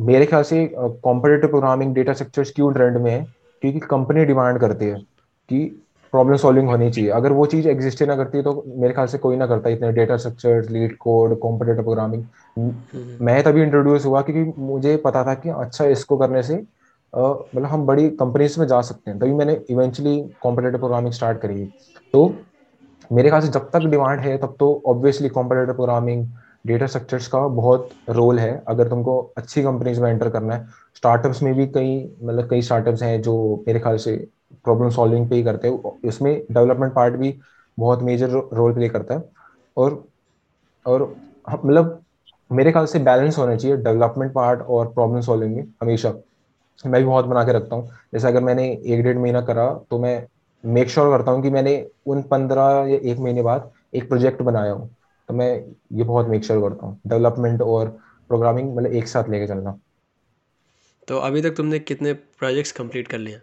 मेरे ख्याल से कॉम्पिटेटिव प्रोग्रामिंग डेटा स्ट्रक्चर्स क्यों ट्रेंड में है क्योंकि कंपनी डिमांड करती है कि प्रॉब्लम सॉल्विंग होनी चाहिए। अगर वो चीज़ एग्जिस्ट ना करती है तो मेरे ख्याल से कोई ना करता इतने data structure LeetCode competitive programming मैं तभी इंट्रोड्यूस हुआ क्योंकि मुझे पता था कि अच्छा इसको करने से मतलब हम बड़ी कंपनीज़ में जा सकते हैं। तभी मैंने इवेंचुअली कॉम्पिटेटिव प्रोग्रामिंग स्टार्ट करी। तो मेरे ख्याल से जब तक डिमांड है तब तो obviously competitive programming data structures का बहुत रोल है। अगर तुमको अच्छी कंपनीज़ में एंटर करना है स्टार्टअप्स में भी कई मतलब कई स्टार्टअप्स हैं जो मेरे ख्याल से प्रॉब्लम सॉल्विंग पे ही करते हैं। इसमें डेवलपमेंट पार्ट भी बहुत मेजर रोल प्ले करता है। और और मतलब मेरे ख्याल से बैलेंस होना चाहिए डेवलपमेंट पार्ट और प्रॉब्लम सॉल्विंग में हमेशा। मैं भी बहुत बना के रखता हूँ। जैसे अगर मैंने एक डेढ़ महीना करा तो मैं मेक श्योर sure करता हूँ कि मैंने उन पंद्रह या एक महीने बाद एक प्रोजेक्ट बनाया हूँ। तो मैं ये बहुत मेक श्योर sure करता हूँ। डेवलपमेंट और प्रोग्रामिंग मतलब एक साथ लेके चलना। तो अभी तक तुमने कितने प्रोजेक्ट्स कंप्लीट कर लिए?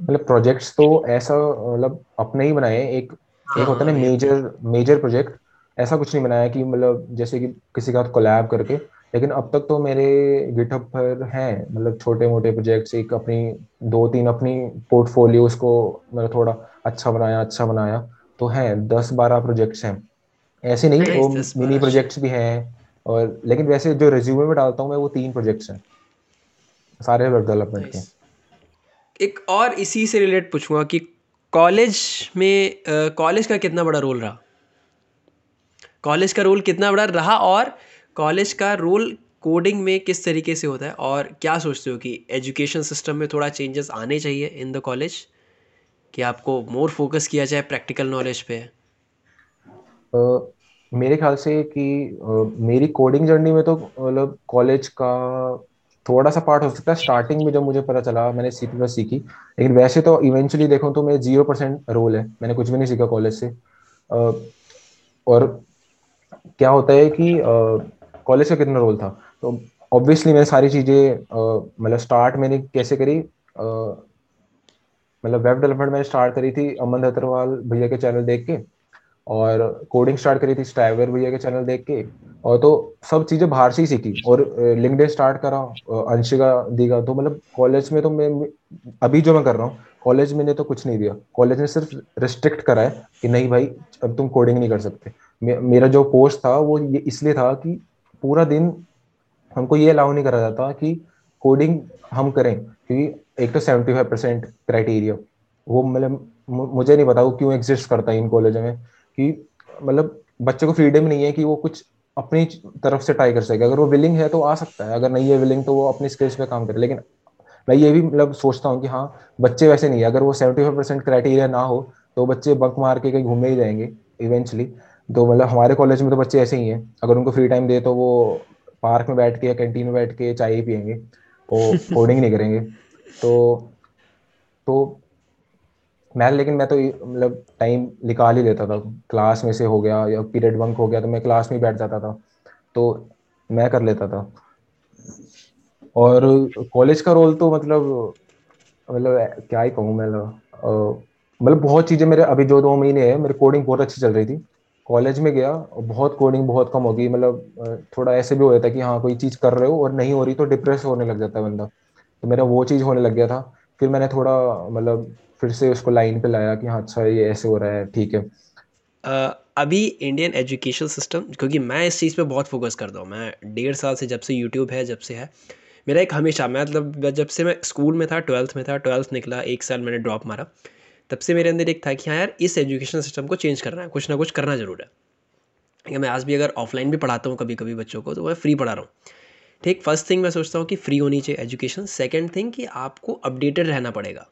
मतलब प्रोजेक्ट्स तो ऐसा मतलब अपने ही बनाए एक हाँ, एक होता है ना मेजर मेजर प्रोजेक्ट ऐसा कुछ नहीं बनाया कि मतलब जैसे कि किसी का कोलैब करके। लेकिन अब तक तो मेरे गिटहब पर हैं मतलब छोटे मोटे प्रोजेक्ट्स एक अपनी दो तीन अपनी पोर्टफोलियोज को मतलब थोड़ा अच्छा बनाया अच्छा बनाया। तो हैं दस बारह प्रोजेक्ट्स हैं। ऐसे नहीं वो मिनी प्रोजेक्ट्स भी हैं और लेकिन वैसे जो रिज्यूमे में डालता हूँ मैं वो तीन प्रोजेक्ट्स हैं। सारे वेब डेवलपमेंट के। एक और इसी से रिलेट पूछूँगा कि कॉलेज में कॉलेज का कितना बड़ा रोल रहा? कॉलेज का रोल कितना बड़ा रहा और कॉलेज का रोल कोडिंग में किस तरीके से होता है? और क्या सोचते हो कि एजुकेशन सिस्टम में थोड़ा चेंजेस आने चाहिए इन द कॉलेज कि आपको मोर फोकस किया जाए प्रैक्टिकल नॉलेज पे? मेरे ख्याल से कि मेरी कोडिंग जर्नी में तो मतलब कॉलेज का थोड़ा सा पार्ट हो सकता है। स्टार्टिंग में जब मुझे पता चला, मैंने सी प्लस सीखी, लेकिन वैसे तो इवेंचुअली देखो तो मेरे ज़ीरो परसेंट रोल है। मैंने कुछ भी नहीं सीखा कॉलेज से। और क्या होता है कि कॉलेज का कितना रोल था? तो ऑब्वियसली मैंने सारी चीज़ें मतलब स्टार्ट मैंने कैसे करी? मतलब वेब डेवलपमेंट मैंने स्टार्ट करी थी अमन दत्तरवाल भैया के चैनल देख के। और कोडिंग स्टार्ट करी थी स्टाइवर भैया के चैनल देख के। और तो सब चीज़ें बाहर से ही सीखी। और लिंकडे स्टार्ट करा अंशिका दीगा तो मतलब कॉलेज में तो मैं अभी जो मैं कर रहा हूँ कॉलेज में ने तो कुछ नहीं दिया। कॉलेज ने सिर्फ़ रिस्ट्रिक्ट करा है कि नहीं भाई अब तुम कोडिंग नहीं कर सकते। मे, मेरा जो पोस्ट था वो ये इसलिए था कि पूरा दिन हमको ये अलाउ नहीं करा जाता कि कोडिंग हम करें। क्योंकि एक तो सेवेंटी फाइव परसेंट क्राइटेरिया वो मतलब मुझे नहीं पता वो क्यों एग्जिस्ट करता है इन कॉलेजों में। कि मतलब बच्चे को फ्रीडम नहीं है कि वो कुछ अपनी तरफ़ से ट्राई कर सके। अगर वो विलिंग है तो आ सकता है। अगर नहीं है विलिंग तो वो अपनी स्किल्स पे काम करे। लेकिन मैं ये भी मतलब सोचता हूँ कि हाँ बच्चे वैसे नहीं है। अगर वो सेवेंटी फाइव परसेंट क्राइटेरिया ना हो तो बच्चे बंक मार के कहीं घूमे ही जाएँगे इवेंचुअली तो मतलब हमारे कॉलेज में तो बच्चे ऐसे ही हैं। अगर उनको फ्री टाइम दे तो वो पार्क में बैठ के या कैंटीन में बैठ के चाय पियेंगे। वो कोडिंग नहीं करेंगे। तो तो मैं लेकिन मैं तो मतलब टाइम निकाल ही लेता था। क्लास में से हो गया या पीरियड बंक हो गया तो मैं क्लास में बैठ जाता था। तो मैं कर लेता था। और कॉलेज का रोल तो मतलब मतलब क्या ही कहूँ मैं मतलब बहुत चीज़ें मेरे, अभी जो दो महीने है, मेरी कोडिंग बहुत अच्छी चल रही थी। कॉलेज में गया, और बहुत कोडिंग बहुत कम हो गई। मतलब थोड़ा ऐसे भी हो जाता कि हाँ कोई चीज़ कर रहे हो और नहीं हो रही तो डिप्रेस होने लग जाता है बंदा। तो मेरा वो चीज़ होने लग गया था। फिर मैंने थोड़ा मतलब फिर से उसको लाइन पे लाया कि हाँ अच्छा ये ऐसे हो रहा है ठीक है। uh, अभी इंडियन एजुकेशन सिस्टम क्योंकि मैं इस चीज़ पे बहुत फोकस करता हूँ मैं डेढ़ साल से जब से यूट्यूब है जब से है मेरा एक हमेशा मैं मतलब जब से मैं स्कूल में था ट्वेल्थ में था ट्वेल्थ निकला एक साल मैंने ड्रॉप मारा तब से मेरे अंदर एक था कि हाँ यार इस एजुकेशन सिस्टम को चेंज करना है कुछ ना कुछ करना ज़रूर है। मैं आज भी अगर ऑफलाइन भी पढ़ाता हूँ कभी कभी बच्चों को तो मैं फ्री पढ़ा रहा हूँ। ठीक फ़र्स्ट थिंग मैं सोचता हूँ कि फ्री होनी चाहिए एजुकेशन सेकेंड थिंग कि आपको अपडेटेड रहना पड़ेगा.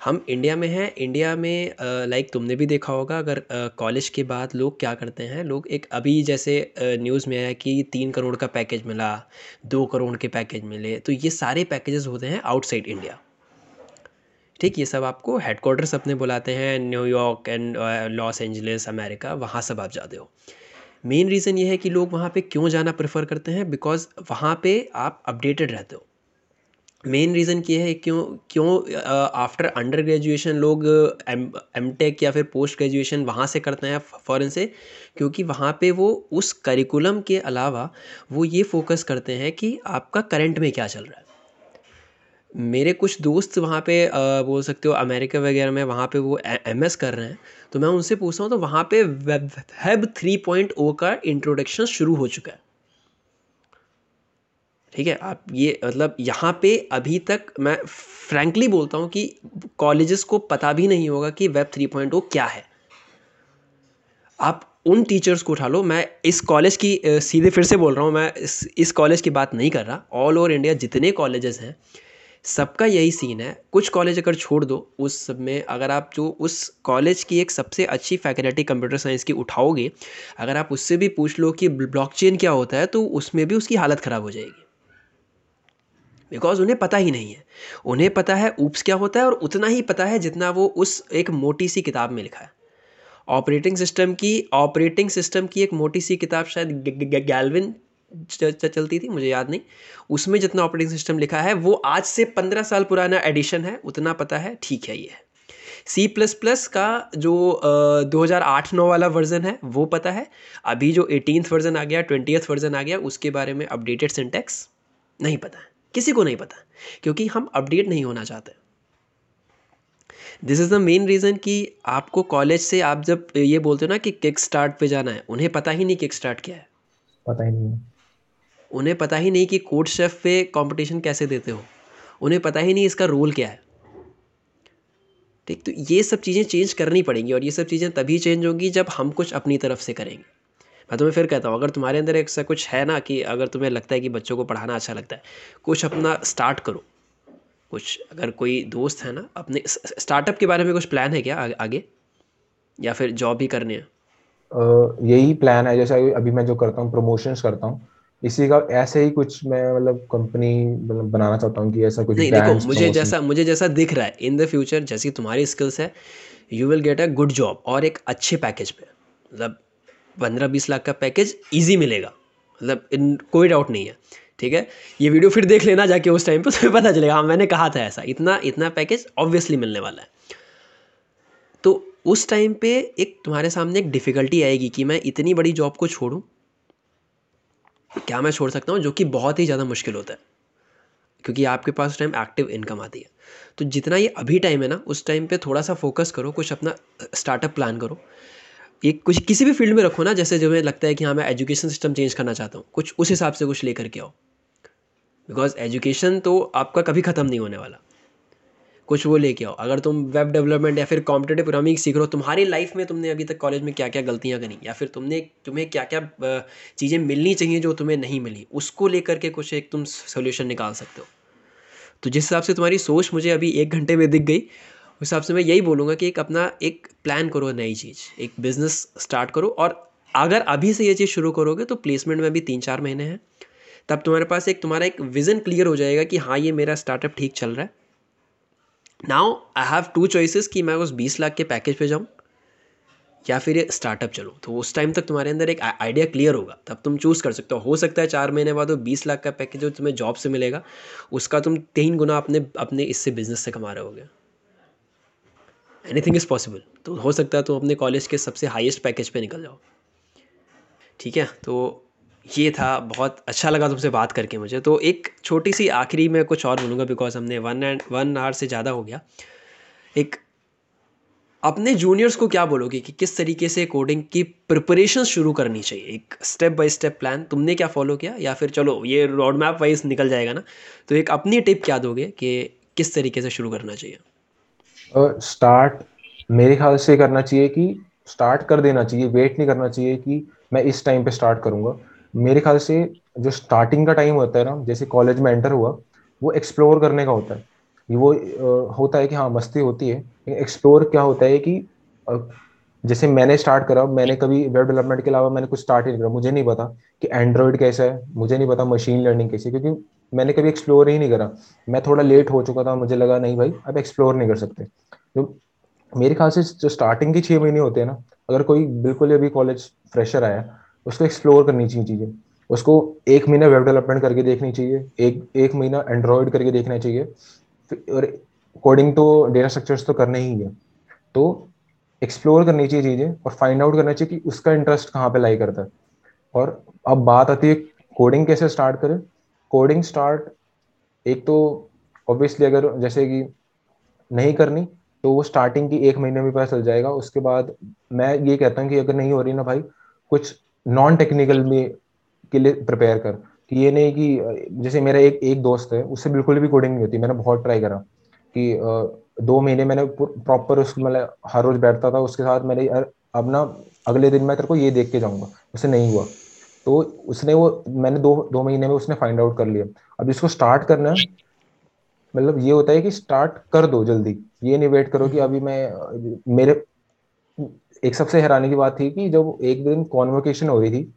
हम इंडिया में हैं. इंडिया में लाइक तुमने भी देखा होगा, अगर कॉलेज के बाद लोग क्या करते हैं, लोग एक अभी जैसे न्यूज़ में आया कि तीन करोड़ का पैकेज मिला, दो करोड़ के पैकेज मिले तो ये सारे पैकेजेस होते हैं आउटसाइड इंडिया ठीक, ये सब आपको हेडकोार्टर्स अपने बुलाते हैं New York and Los Angeles America वहाँ सब आप जाते हो. मेन रीज़न ये है कि लोग वहाँ पे क्यों जाना प्रेफर करते हैं? बिकॉज़ वहाँ पे आप अपडेटेड रहते हो। मेन रीज़न ये है, क्यों क्यों आफ्टर अंडर ग्रेजुएशन लोग एम एम टेक या फिर पोस्ट ग्रेजुएशन वहाँ से करते हैं फ़ॉरन से, क्योंकि वहाँ पे वो उस करिकुलम के अलावा वो ये फोकस करते हैं कि आपका करंट में क्या चल रहा है। मेरे कुछ दोस्त वहाँ पे बोल सकते हो, अमेरिका वगैरह में वहाँ पे वो एम एस कर रहे हैं। तो मैं उनसे पूछता हूँ तो वहाँ पे web web three point O का इंट्रोडक्शन शुरू हो चुका है। ठीक है, आप ये मतलब यहाँ पे अभी तक मैं फ्रैंकली बोलता हूँ कि कॉलेजेस को पता भी नहीं होगा कि वेब थ्री पॉइंट ओ क्या है। आप उन टीचर्स को उठा लो, मैं इस कॉलेज की सीधे फिर से बोल रहा हूँ, मैं इस इस कॉलेज की बात नहीं कर रहा। ऑल ओवर इंडिया जितने कॉलेजेस हैं सबका यही सीन है। कुछ कॉलेज अगर छोड़ दो, उस सब में अगर आप जो उस कॉलेज की एक सबसे अच्छी फैकल्टी कंप्यूटर साइंस की उठाओगे, अगर आप उससे भी पूछ लो कि ब्लॉकचेन क्या होता है तो उसमें भी उसकी हालत ख़राब हो जाएगी। बिकॉज़ उन्हें पता ही नहीं है। उन्हें पता है ऊप्स क्या होता है और उतना ही पता है जितना वो उस एक मोटी सी किताब में लिखा है। ऑपरेटिंग सिस्टम की ऑपरेटिंग सिस्टम की एक मोटी सी किताब शायद गैलविन चलती थी, मुझे याद नहीं। उसमें जितना ऑपरेटिंग सिस्टम लिखा है, वो आज से पंद्रह साल पुराना एडिशन है, उतना पता है, ठीक है ये सी प्लस प्लस का जो दो हज़ार आठ नौ वाला वर्जन है, वो पता है। अभी जो एटीनथ वर्जन आ गया ट्वेंटियथ वर्जन आ गया, उसके बारे में अपडेटेड सिंटेक्स नहीं पता है। किसी को नहीं पता, क्योंकि हम अपडेट नहीं होना चाहते। This is the main reason कि आपको कॉलेज से आप जब ये बोलते हो ना कि किक स्टार्ट पे जाना है, उन्हें पता ही नहीं किक स्टार्ट क्या है। पता ही नहीं उन्हें पता ही नहीं कि कोड शेफ पे कंपटीशन कैसे देते हो। उन्हें पता ही नहीं इसका रोल क्या है। ठीक तो ये सब चीज़ें चेंज करनी पड़ेंगी और ये सब चीज़ें तभी चेंज होंगी जब हम कुछ अपनी तरफ़ से करेंगे। मैं तुम्हें फिर कहता हूँ, अगर तुम्हारे अंदर ऐसा कुछ है ना कि अगर तुम्हें लगता है कि बच्चों को पढ़ाना अच्छा लगता है, कुछ अपना स्टार्ट करो। कुछ, अगर कोई दोस्त है ना, अपने स्टार्टअप के बारे में कुछ प्लान है क्या आगे? या फिर जॉब ही करनी है? यही प्लान है, जैसे अभी मैं जो करता हूँ प्रमोशंस करता हूँ इसी का ऐसे ही कुछ मैं मतलब कंपनी मतलब बनाना चाहता हूँ कि ऐसा कुछ नहीं देखो मुझे जैसा मुझे जैसा दिख रहा है इन द फ्यूचर जैसी तुम्हारी स्किल्स है you will get a good job और एक अच्छे पैकेज पे। मतलब पंद्रह बीस लाख का पैकेज ईजी मिलेगा। मतलब इन कोई डाउट नहीं है ठीक है? ये वीडियो फिर देख लेना जाके उस टाइम पर तुम्हें पता चलेगा हाँ मैंने कहा था ऐसा। इतना इतना पैकेज ऑब्वियसली मिलने वाला है। तो उस टाइम पे एक तुम्हारे सामने एक डिफ़िकल्टी आएगी कि मैं इतनी बड़ी जॉब को छोड़ूं क्या मैं छोड़ सकता हूँ? जो कि बहुत ही ज़्यादा मुश्किल होता है। क्योंकि आपके पास उस टाइम एक्टिव इनकम आती है। तो जितना ये अभी टाइम है ना, उस टाइम पे थोड़ा सा फोकस करो, कुछ अपना स्टार्टअप प्लान करो। ये कुछ, किसी भी फ़ील्ड में रखो ना, जैसे जो मैं लगता है कि हाँ मैं एजुकेशन सिस्टम चेंज करना चाहता हूँ, कुछ उस हिसाब से कुछ लेकर के आओ। बिकॉज़ एजुकेशन तो आपका कभी ख़त्म नहीं होने वाला। कुछ वो लेके आओ। अगर तुम वेब डेवलपमेंट या फिर कॉम्पिटेटिव प्रोग्रामिंग सीख रहे हो, तुम्हारी लाइफ में तुमने अभी तक कॉलेज में क्या क्या गलतियाँ करी? या फिर तुमने, तुम्हें क्या क्या चीज़ें मिलनी चाहिए जो तुम्हें नहीं मिली? उसको लेकर के कुछ एक तुम सोल्यूशन निकाल सकते हो। तो जिस हिसाब से तुम्हारी सोच मुझे अभी एक घंटे में दिख गई, उस हिसाब से मैं यही बोलूँगा कि एक अपना, एक प्लान करो नई चीज़। एक बिज़नेस स्टार्ट करो और अगर अभी से ये चीज़ शुरू करोगे तो प्लेसमेंट में भी तीन चार महीने हैं। तब तुम्हारे पास एक, तुम्हारा एक विज़न क्लियर हो जाएगा कि हाँ ये मेरा स्टार्टअप ठीक चल रहा है। Now I have two choices कि मैं उस बीस लाख के पैकेज पे जाऊँ, या फिर स्टार्टअप चलो। तो उस टाइम तक तुम्हारे अंदर एक आइडिया क्लियर होगा। तब तुम चूज़ कर सकते हो। हो सकता है चार महीने बाद वो बीस लाख का पैकेज जो तुम्हें जॉब से मिलेगा, उसका तुम तीन गुना अपने अपने इससे बिज़नेस से कमा रहे होगे। एनीथिंग इज़ पॉसिबल तो हो सकता है तुम अपने कॉलेज के सबसे हाईएस्ट पैकेज पे निकल जाओ। ठीक है? तो ये था बहुत अच्छा लगा तुमसे बात करके मुझे। तो एक छोटी सी आखिरी में कुछ और बोलूँगा बिकॉज़ हमने वन एंड वन आवर से ज़्यादा हो गया। एक अपने जूनियर्स को क्या बोलोगे कि किस तरीके से कोडिंग की प्रिपरेशन शुरू करनी चाहिए? एक स्टेप बाय स्टेप प्लान तुमने क्या फॉलो किया? या फिर चलो ये रोड मैप वाइज निकल जाएगा ना? तो एक अपनी टिप क्या दोगे कि किस तरीके से शुरू करना चाहिए? स्टार्ट uh, मेरे ख्याल से करना चाहिए कि स्टार्ट कर देना चाहिए वेट नहीं करना चाहिए कि मैं इस टाइम पे स्टार्ट करूँगा। मेरे ख्याल से जो स्टार्टिंग का टाइम होता है ना, जैसे कॉलेज में एंटर हुआ, वो एक्सप्लोर करने का होता है। वो होता है कि हाँ मस्ती होती है एक्सप्लोर क्या होता है कि जैसे मैंने स्टार्ट करा, मैंने कभी वेब डेवलपमेंट के अलावा मैंने कुछ स्टार्ट ही नहीं करा। मुझे नहीं पता कि एंड्रॉयड कैसा है, मुझे नहीं पता मशीन लर्निंग कैसी क्योंकि मैंने कभी एक्सप्लोर ही नहीं करा। मैं थोड़ा लेट हो चुका था, मुझे लगा नहीं भाई, अब एक्सप्लोर नहीं कर सकते। जो मेरे ख्याल से जो स्टार्टिंग के छः महीने होते हैं ना, अगर कोई बिल्कुल अभी कॉलेज फ्रेशर आया उसको एक्सप्लोर करनी चाहिए चीज़ें। उसको एक महीना वेब डेवलपमेंट करके देखनी चाहिए, एक एक महीना एंड्रॉयड करके देखना चाहिए। और कोडिंग तो डेटा स्ट्रक्चर्स तो करने ही है। तो एक्सप्लोर करनी चाहिए चीज़ें और फाइंड आउट करना चाहिए कि उसका इंटरेस्ट कहाँ पे लाई करता है। और अब बात आती है कोडिंग कैसे स्टार्ट करें। कोडिंग स्टार्ट एक तो ऑब्वियसली अगर जैसे कि नहीं करनी तो वो स्टार्टिंग की एक महीने में पता चल जाएगा। उसके बाद मैं ये कहता हूँ कि अगर नहीं हो रही ना भाई, कुछ नॉन टेक्निकल में के लिए प्रिपेयर कर। कि ये नहीं कि, जैसे मेरा एक एक दोस्त है, उससे बिल्कुल भी कोडिंग नहीं होती। मैंने बहुत ट्राई करा कि दो महीने मैंने प्रॉपर उस मतलब हर रोज बैठता था। उसके साथ मैंने अब ना अगले दिन मैं तेरे को ये देख के जाऊँगा। उसे नहीं हुआ। तो उसने वो, मैंने दो दो महीने में उसने फाइंड आउट कर लिया। अब इसको स्टार्ट करना मतलब ये होता है कि स्टार्ट कर दो जल्दी। ये नहीं वेट करो कि अभी मैं, मेरे एक सबसे हैरानी की बात थी कि जब एक दिन कॉन्वोकेशन हो रही थी,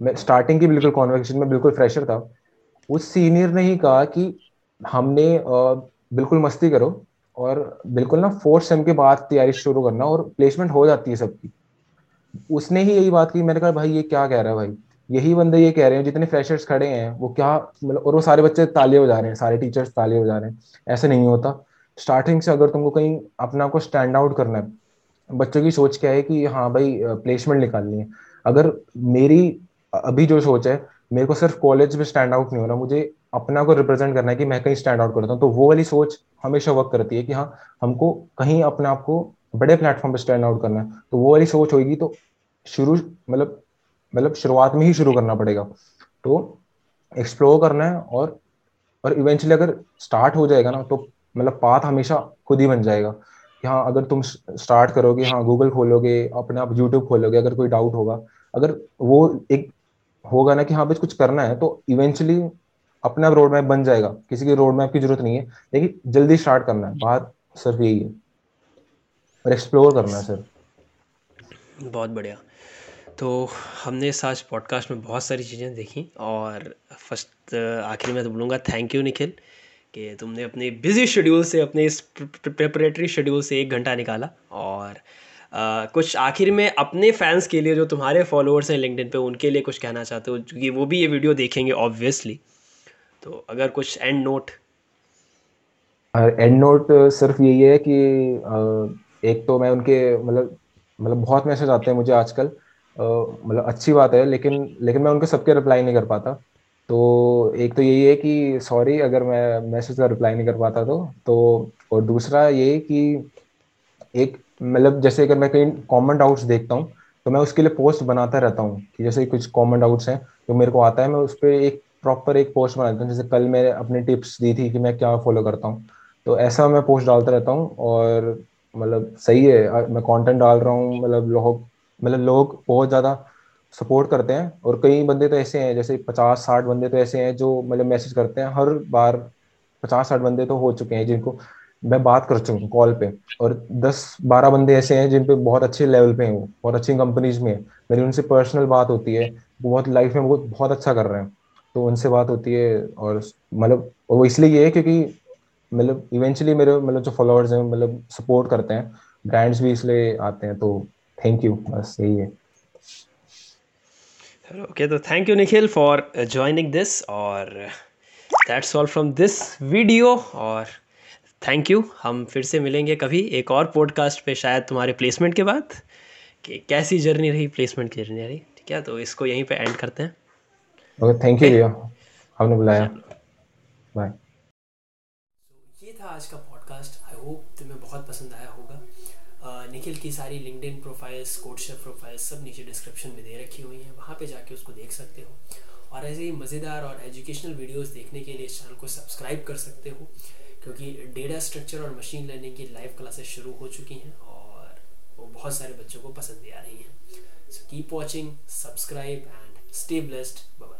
मैं स्टार्टिंग की बिल्कुल कॉन्वोकेशन में बिल्कुल फ्रेशर था, उस सीनियर ने ही कहा कि हमने बिल्कुल मस्ती करो और बिल्कुल ना फोर्थ सेम के बाद तैयारी शुरू करना और प्लेसमेंट हो जाती है सबकी। उसने ही यही बात की, मैंने कहा, भाई, ये क्या कह रहा है भाई? यही बंदे ये कह रहे हैं, जितने फ्रेशर्स खड़े हैं, वो क्या मतलब और वो सारे बच्चे ताले बजा रहे हैं, सारे टीचर्स ताले बजा रहे हैं, ऐसे नहीं होता। स्टार्टिंग से अगर तुमको कहीं अपना को स्टैंड आउट करना है बच्चों की सोच क्या है कि हाँ भाई प्लेसमेंट निकालनी है। अगर मेरी अभी जो सोच है, मेरे को सिर्फ़ कॉलेज में स्टैंड आउट नहीं होना मुझे अपना को रिप्रेजेंट करना है कि मैं कहीं स्टैंड आउट करता हूँ तो वो वाली सोच हमेशा वर्क करती है कि हाँ हमको कहीं अपने आप को बड़े प्लेटफॉर्म पर स्टैंड आउट करना है। तो वो वाली सोच होगी तो शुरू मतलब मतलब शुरुआत में ही शुरू करना पड़ेगा। तो एक्सप्लोर करना है और और इवेंचुअली अगर स्टार्ट हो जाएगा ना तो मतलब पाथ हमेशा खुद ही बन जाएगा। हाँ अगर तुम स्टार्ट करोगे हाँ गूगल खोलोगे, अपने आप यूट्यूब खोलोगे, अगर कोई डाउट होगा, अगर वो एक होगा ना कि हाँ बस कुछ करना है तो इवेंचुअली अपना रोड मैप बन जाएगा। किसी की रोड मैप की ज़रूरत नहीं है, लेकिन जल्दी स्टार्ट करना है। बात सिर्फ़ यही है। और एक्सप्लोर करना है सर बहुत बढ़िया। तो हमने इस आज पॉडकास्ट में बहुत सारी चीज़ें देखी और फ़र्स्ट आखिर में तो बोलूँगा थैंक यू निखिल कि तुमने अपने बिज़ी शेड्यूल से अपने इस प्रिपरेटरी शेड्यूल से एक घंटा निकाला। और आ, कुछ आखिर में अपने फैंस के लिए जो तुम्हारे फॉलोअर्स हैं लिंकडिन पे उनके लिए कुछ कहना चाहते हो? क्योंकि वो भी ये वीडियो देखेंगे ऑब्वियसली तो अगर कुछ एंड नोट एंड नोट सिर्फ़ यही है कि एक तो मैं उनके मतलब मतलब बहुत मैसेज आते हैं मुझे आजकल। मतलब अच्छी बात है लेकिन लेकिन मैं उनके सबके रिप्लाई नहीं कर पाता। तो एक तो यही है कि सॉरी अगर मैं मैसेज का रिप्लाई नहीं कर पाता तो तो और दूसरा ये कि एक मतलब जैसे अगर मैं कहीं कॉमन डाउट्स देखता हूँ तो मैं उसके लिए पोस्ट बनाता रहता हूँ कि जैसे कुछ कॉमन डाउट्स हैं जो मेरे को आता है, मैं उस पर एक प्रॉपर एक पोस्ट बना देता हूँ। जैसे कल मैंने अपनी टिप्स दी थी कि मैं क्या फॉलो करता हूँ तो ऐसा मैं पोस्ट डालता रहता हूँ और मतलब सही है मैं कंटेंट डाल रहा हूँ मतलब लोग मतलब लोग बहुत ज़्यादा सपोर्ट करते हैं। और कई बंदे तो ऐसे हैं, जैसे पचास साठ बंदे तो ऐसे हैं जो मतलब मैसेज करते हैं। हर बार पचास साठ बंदे तो हो चुके हैं जिनको मैं बात कर चुका हूँ कॉल पे। और दस बारह बंदे ऐसे हैं जिन पे बहुत अच्छे लेवल पे हैं वो, बहुत अच्छी कंपनीज़ में है। मेरी उनसे पर्सनल बात होती है, वो बहुत लाइफ में वो बहुत अच्छा कर रहे हैं। तो उनसे बात होती है और मतलब वो इसलिए ये है क्योंकि मतलब इवेंचुअली मेरे मतलब जो फॉलोअर्स हैं मतलब सपोर्ट करते हैं। ब्रांड्स भी इसलिए आते हैं तो थैंक यू बस यही है। ओके तो thank you Nikhil for joining this और that's all from this video और थैंक यू हम फिर से मिलेंगे कभी एक और पॉडकास्ट पे शायद तुम्हारे प्लेसमेंट के बाद कि कैसी जर्नी रही प्लेसमेंट की जर्नी रही। ठीक है तो इसको यहीं पे एंड करते हैं। ओके थैंक यू भैया हमने बुलाया। बाय ये था आज का पॉडकास्ट आई होप तुम्हें बहुत पसंद आया। निखिल की सारी लिंक्डइन प्रोफाइल्स, कोडशेफ प्रोफाइल्स सब नीचे डिस्क्रिप्शन में दे रखी हुई हैं। वहाँ पे जाके उसको देख सकते हो। और ऐसे ही मज़ेदार और एजुकेशनल वीडियोस देखने के लिए इस चैनल को सब्सक्राइब कर सकते हो, क्योंकि डेटा स्ट्रक्चर और मशीन लर्निंग की लाइव क्लासेस शुरू हो चुकी हैं और वो बहुत सारे बच्चों को पसंद भी आ रही हैं। So keep watching subscribe and stay blessed bye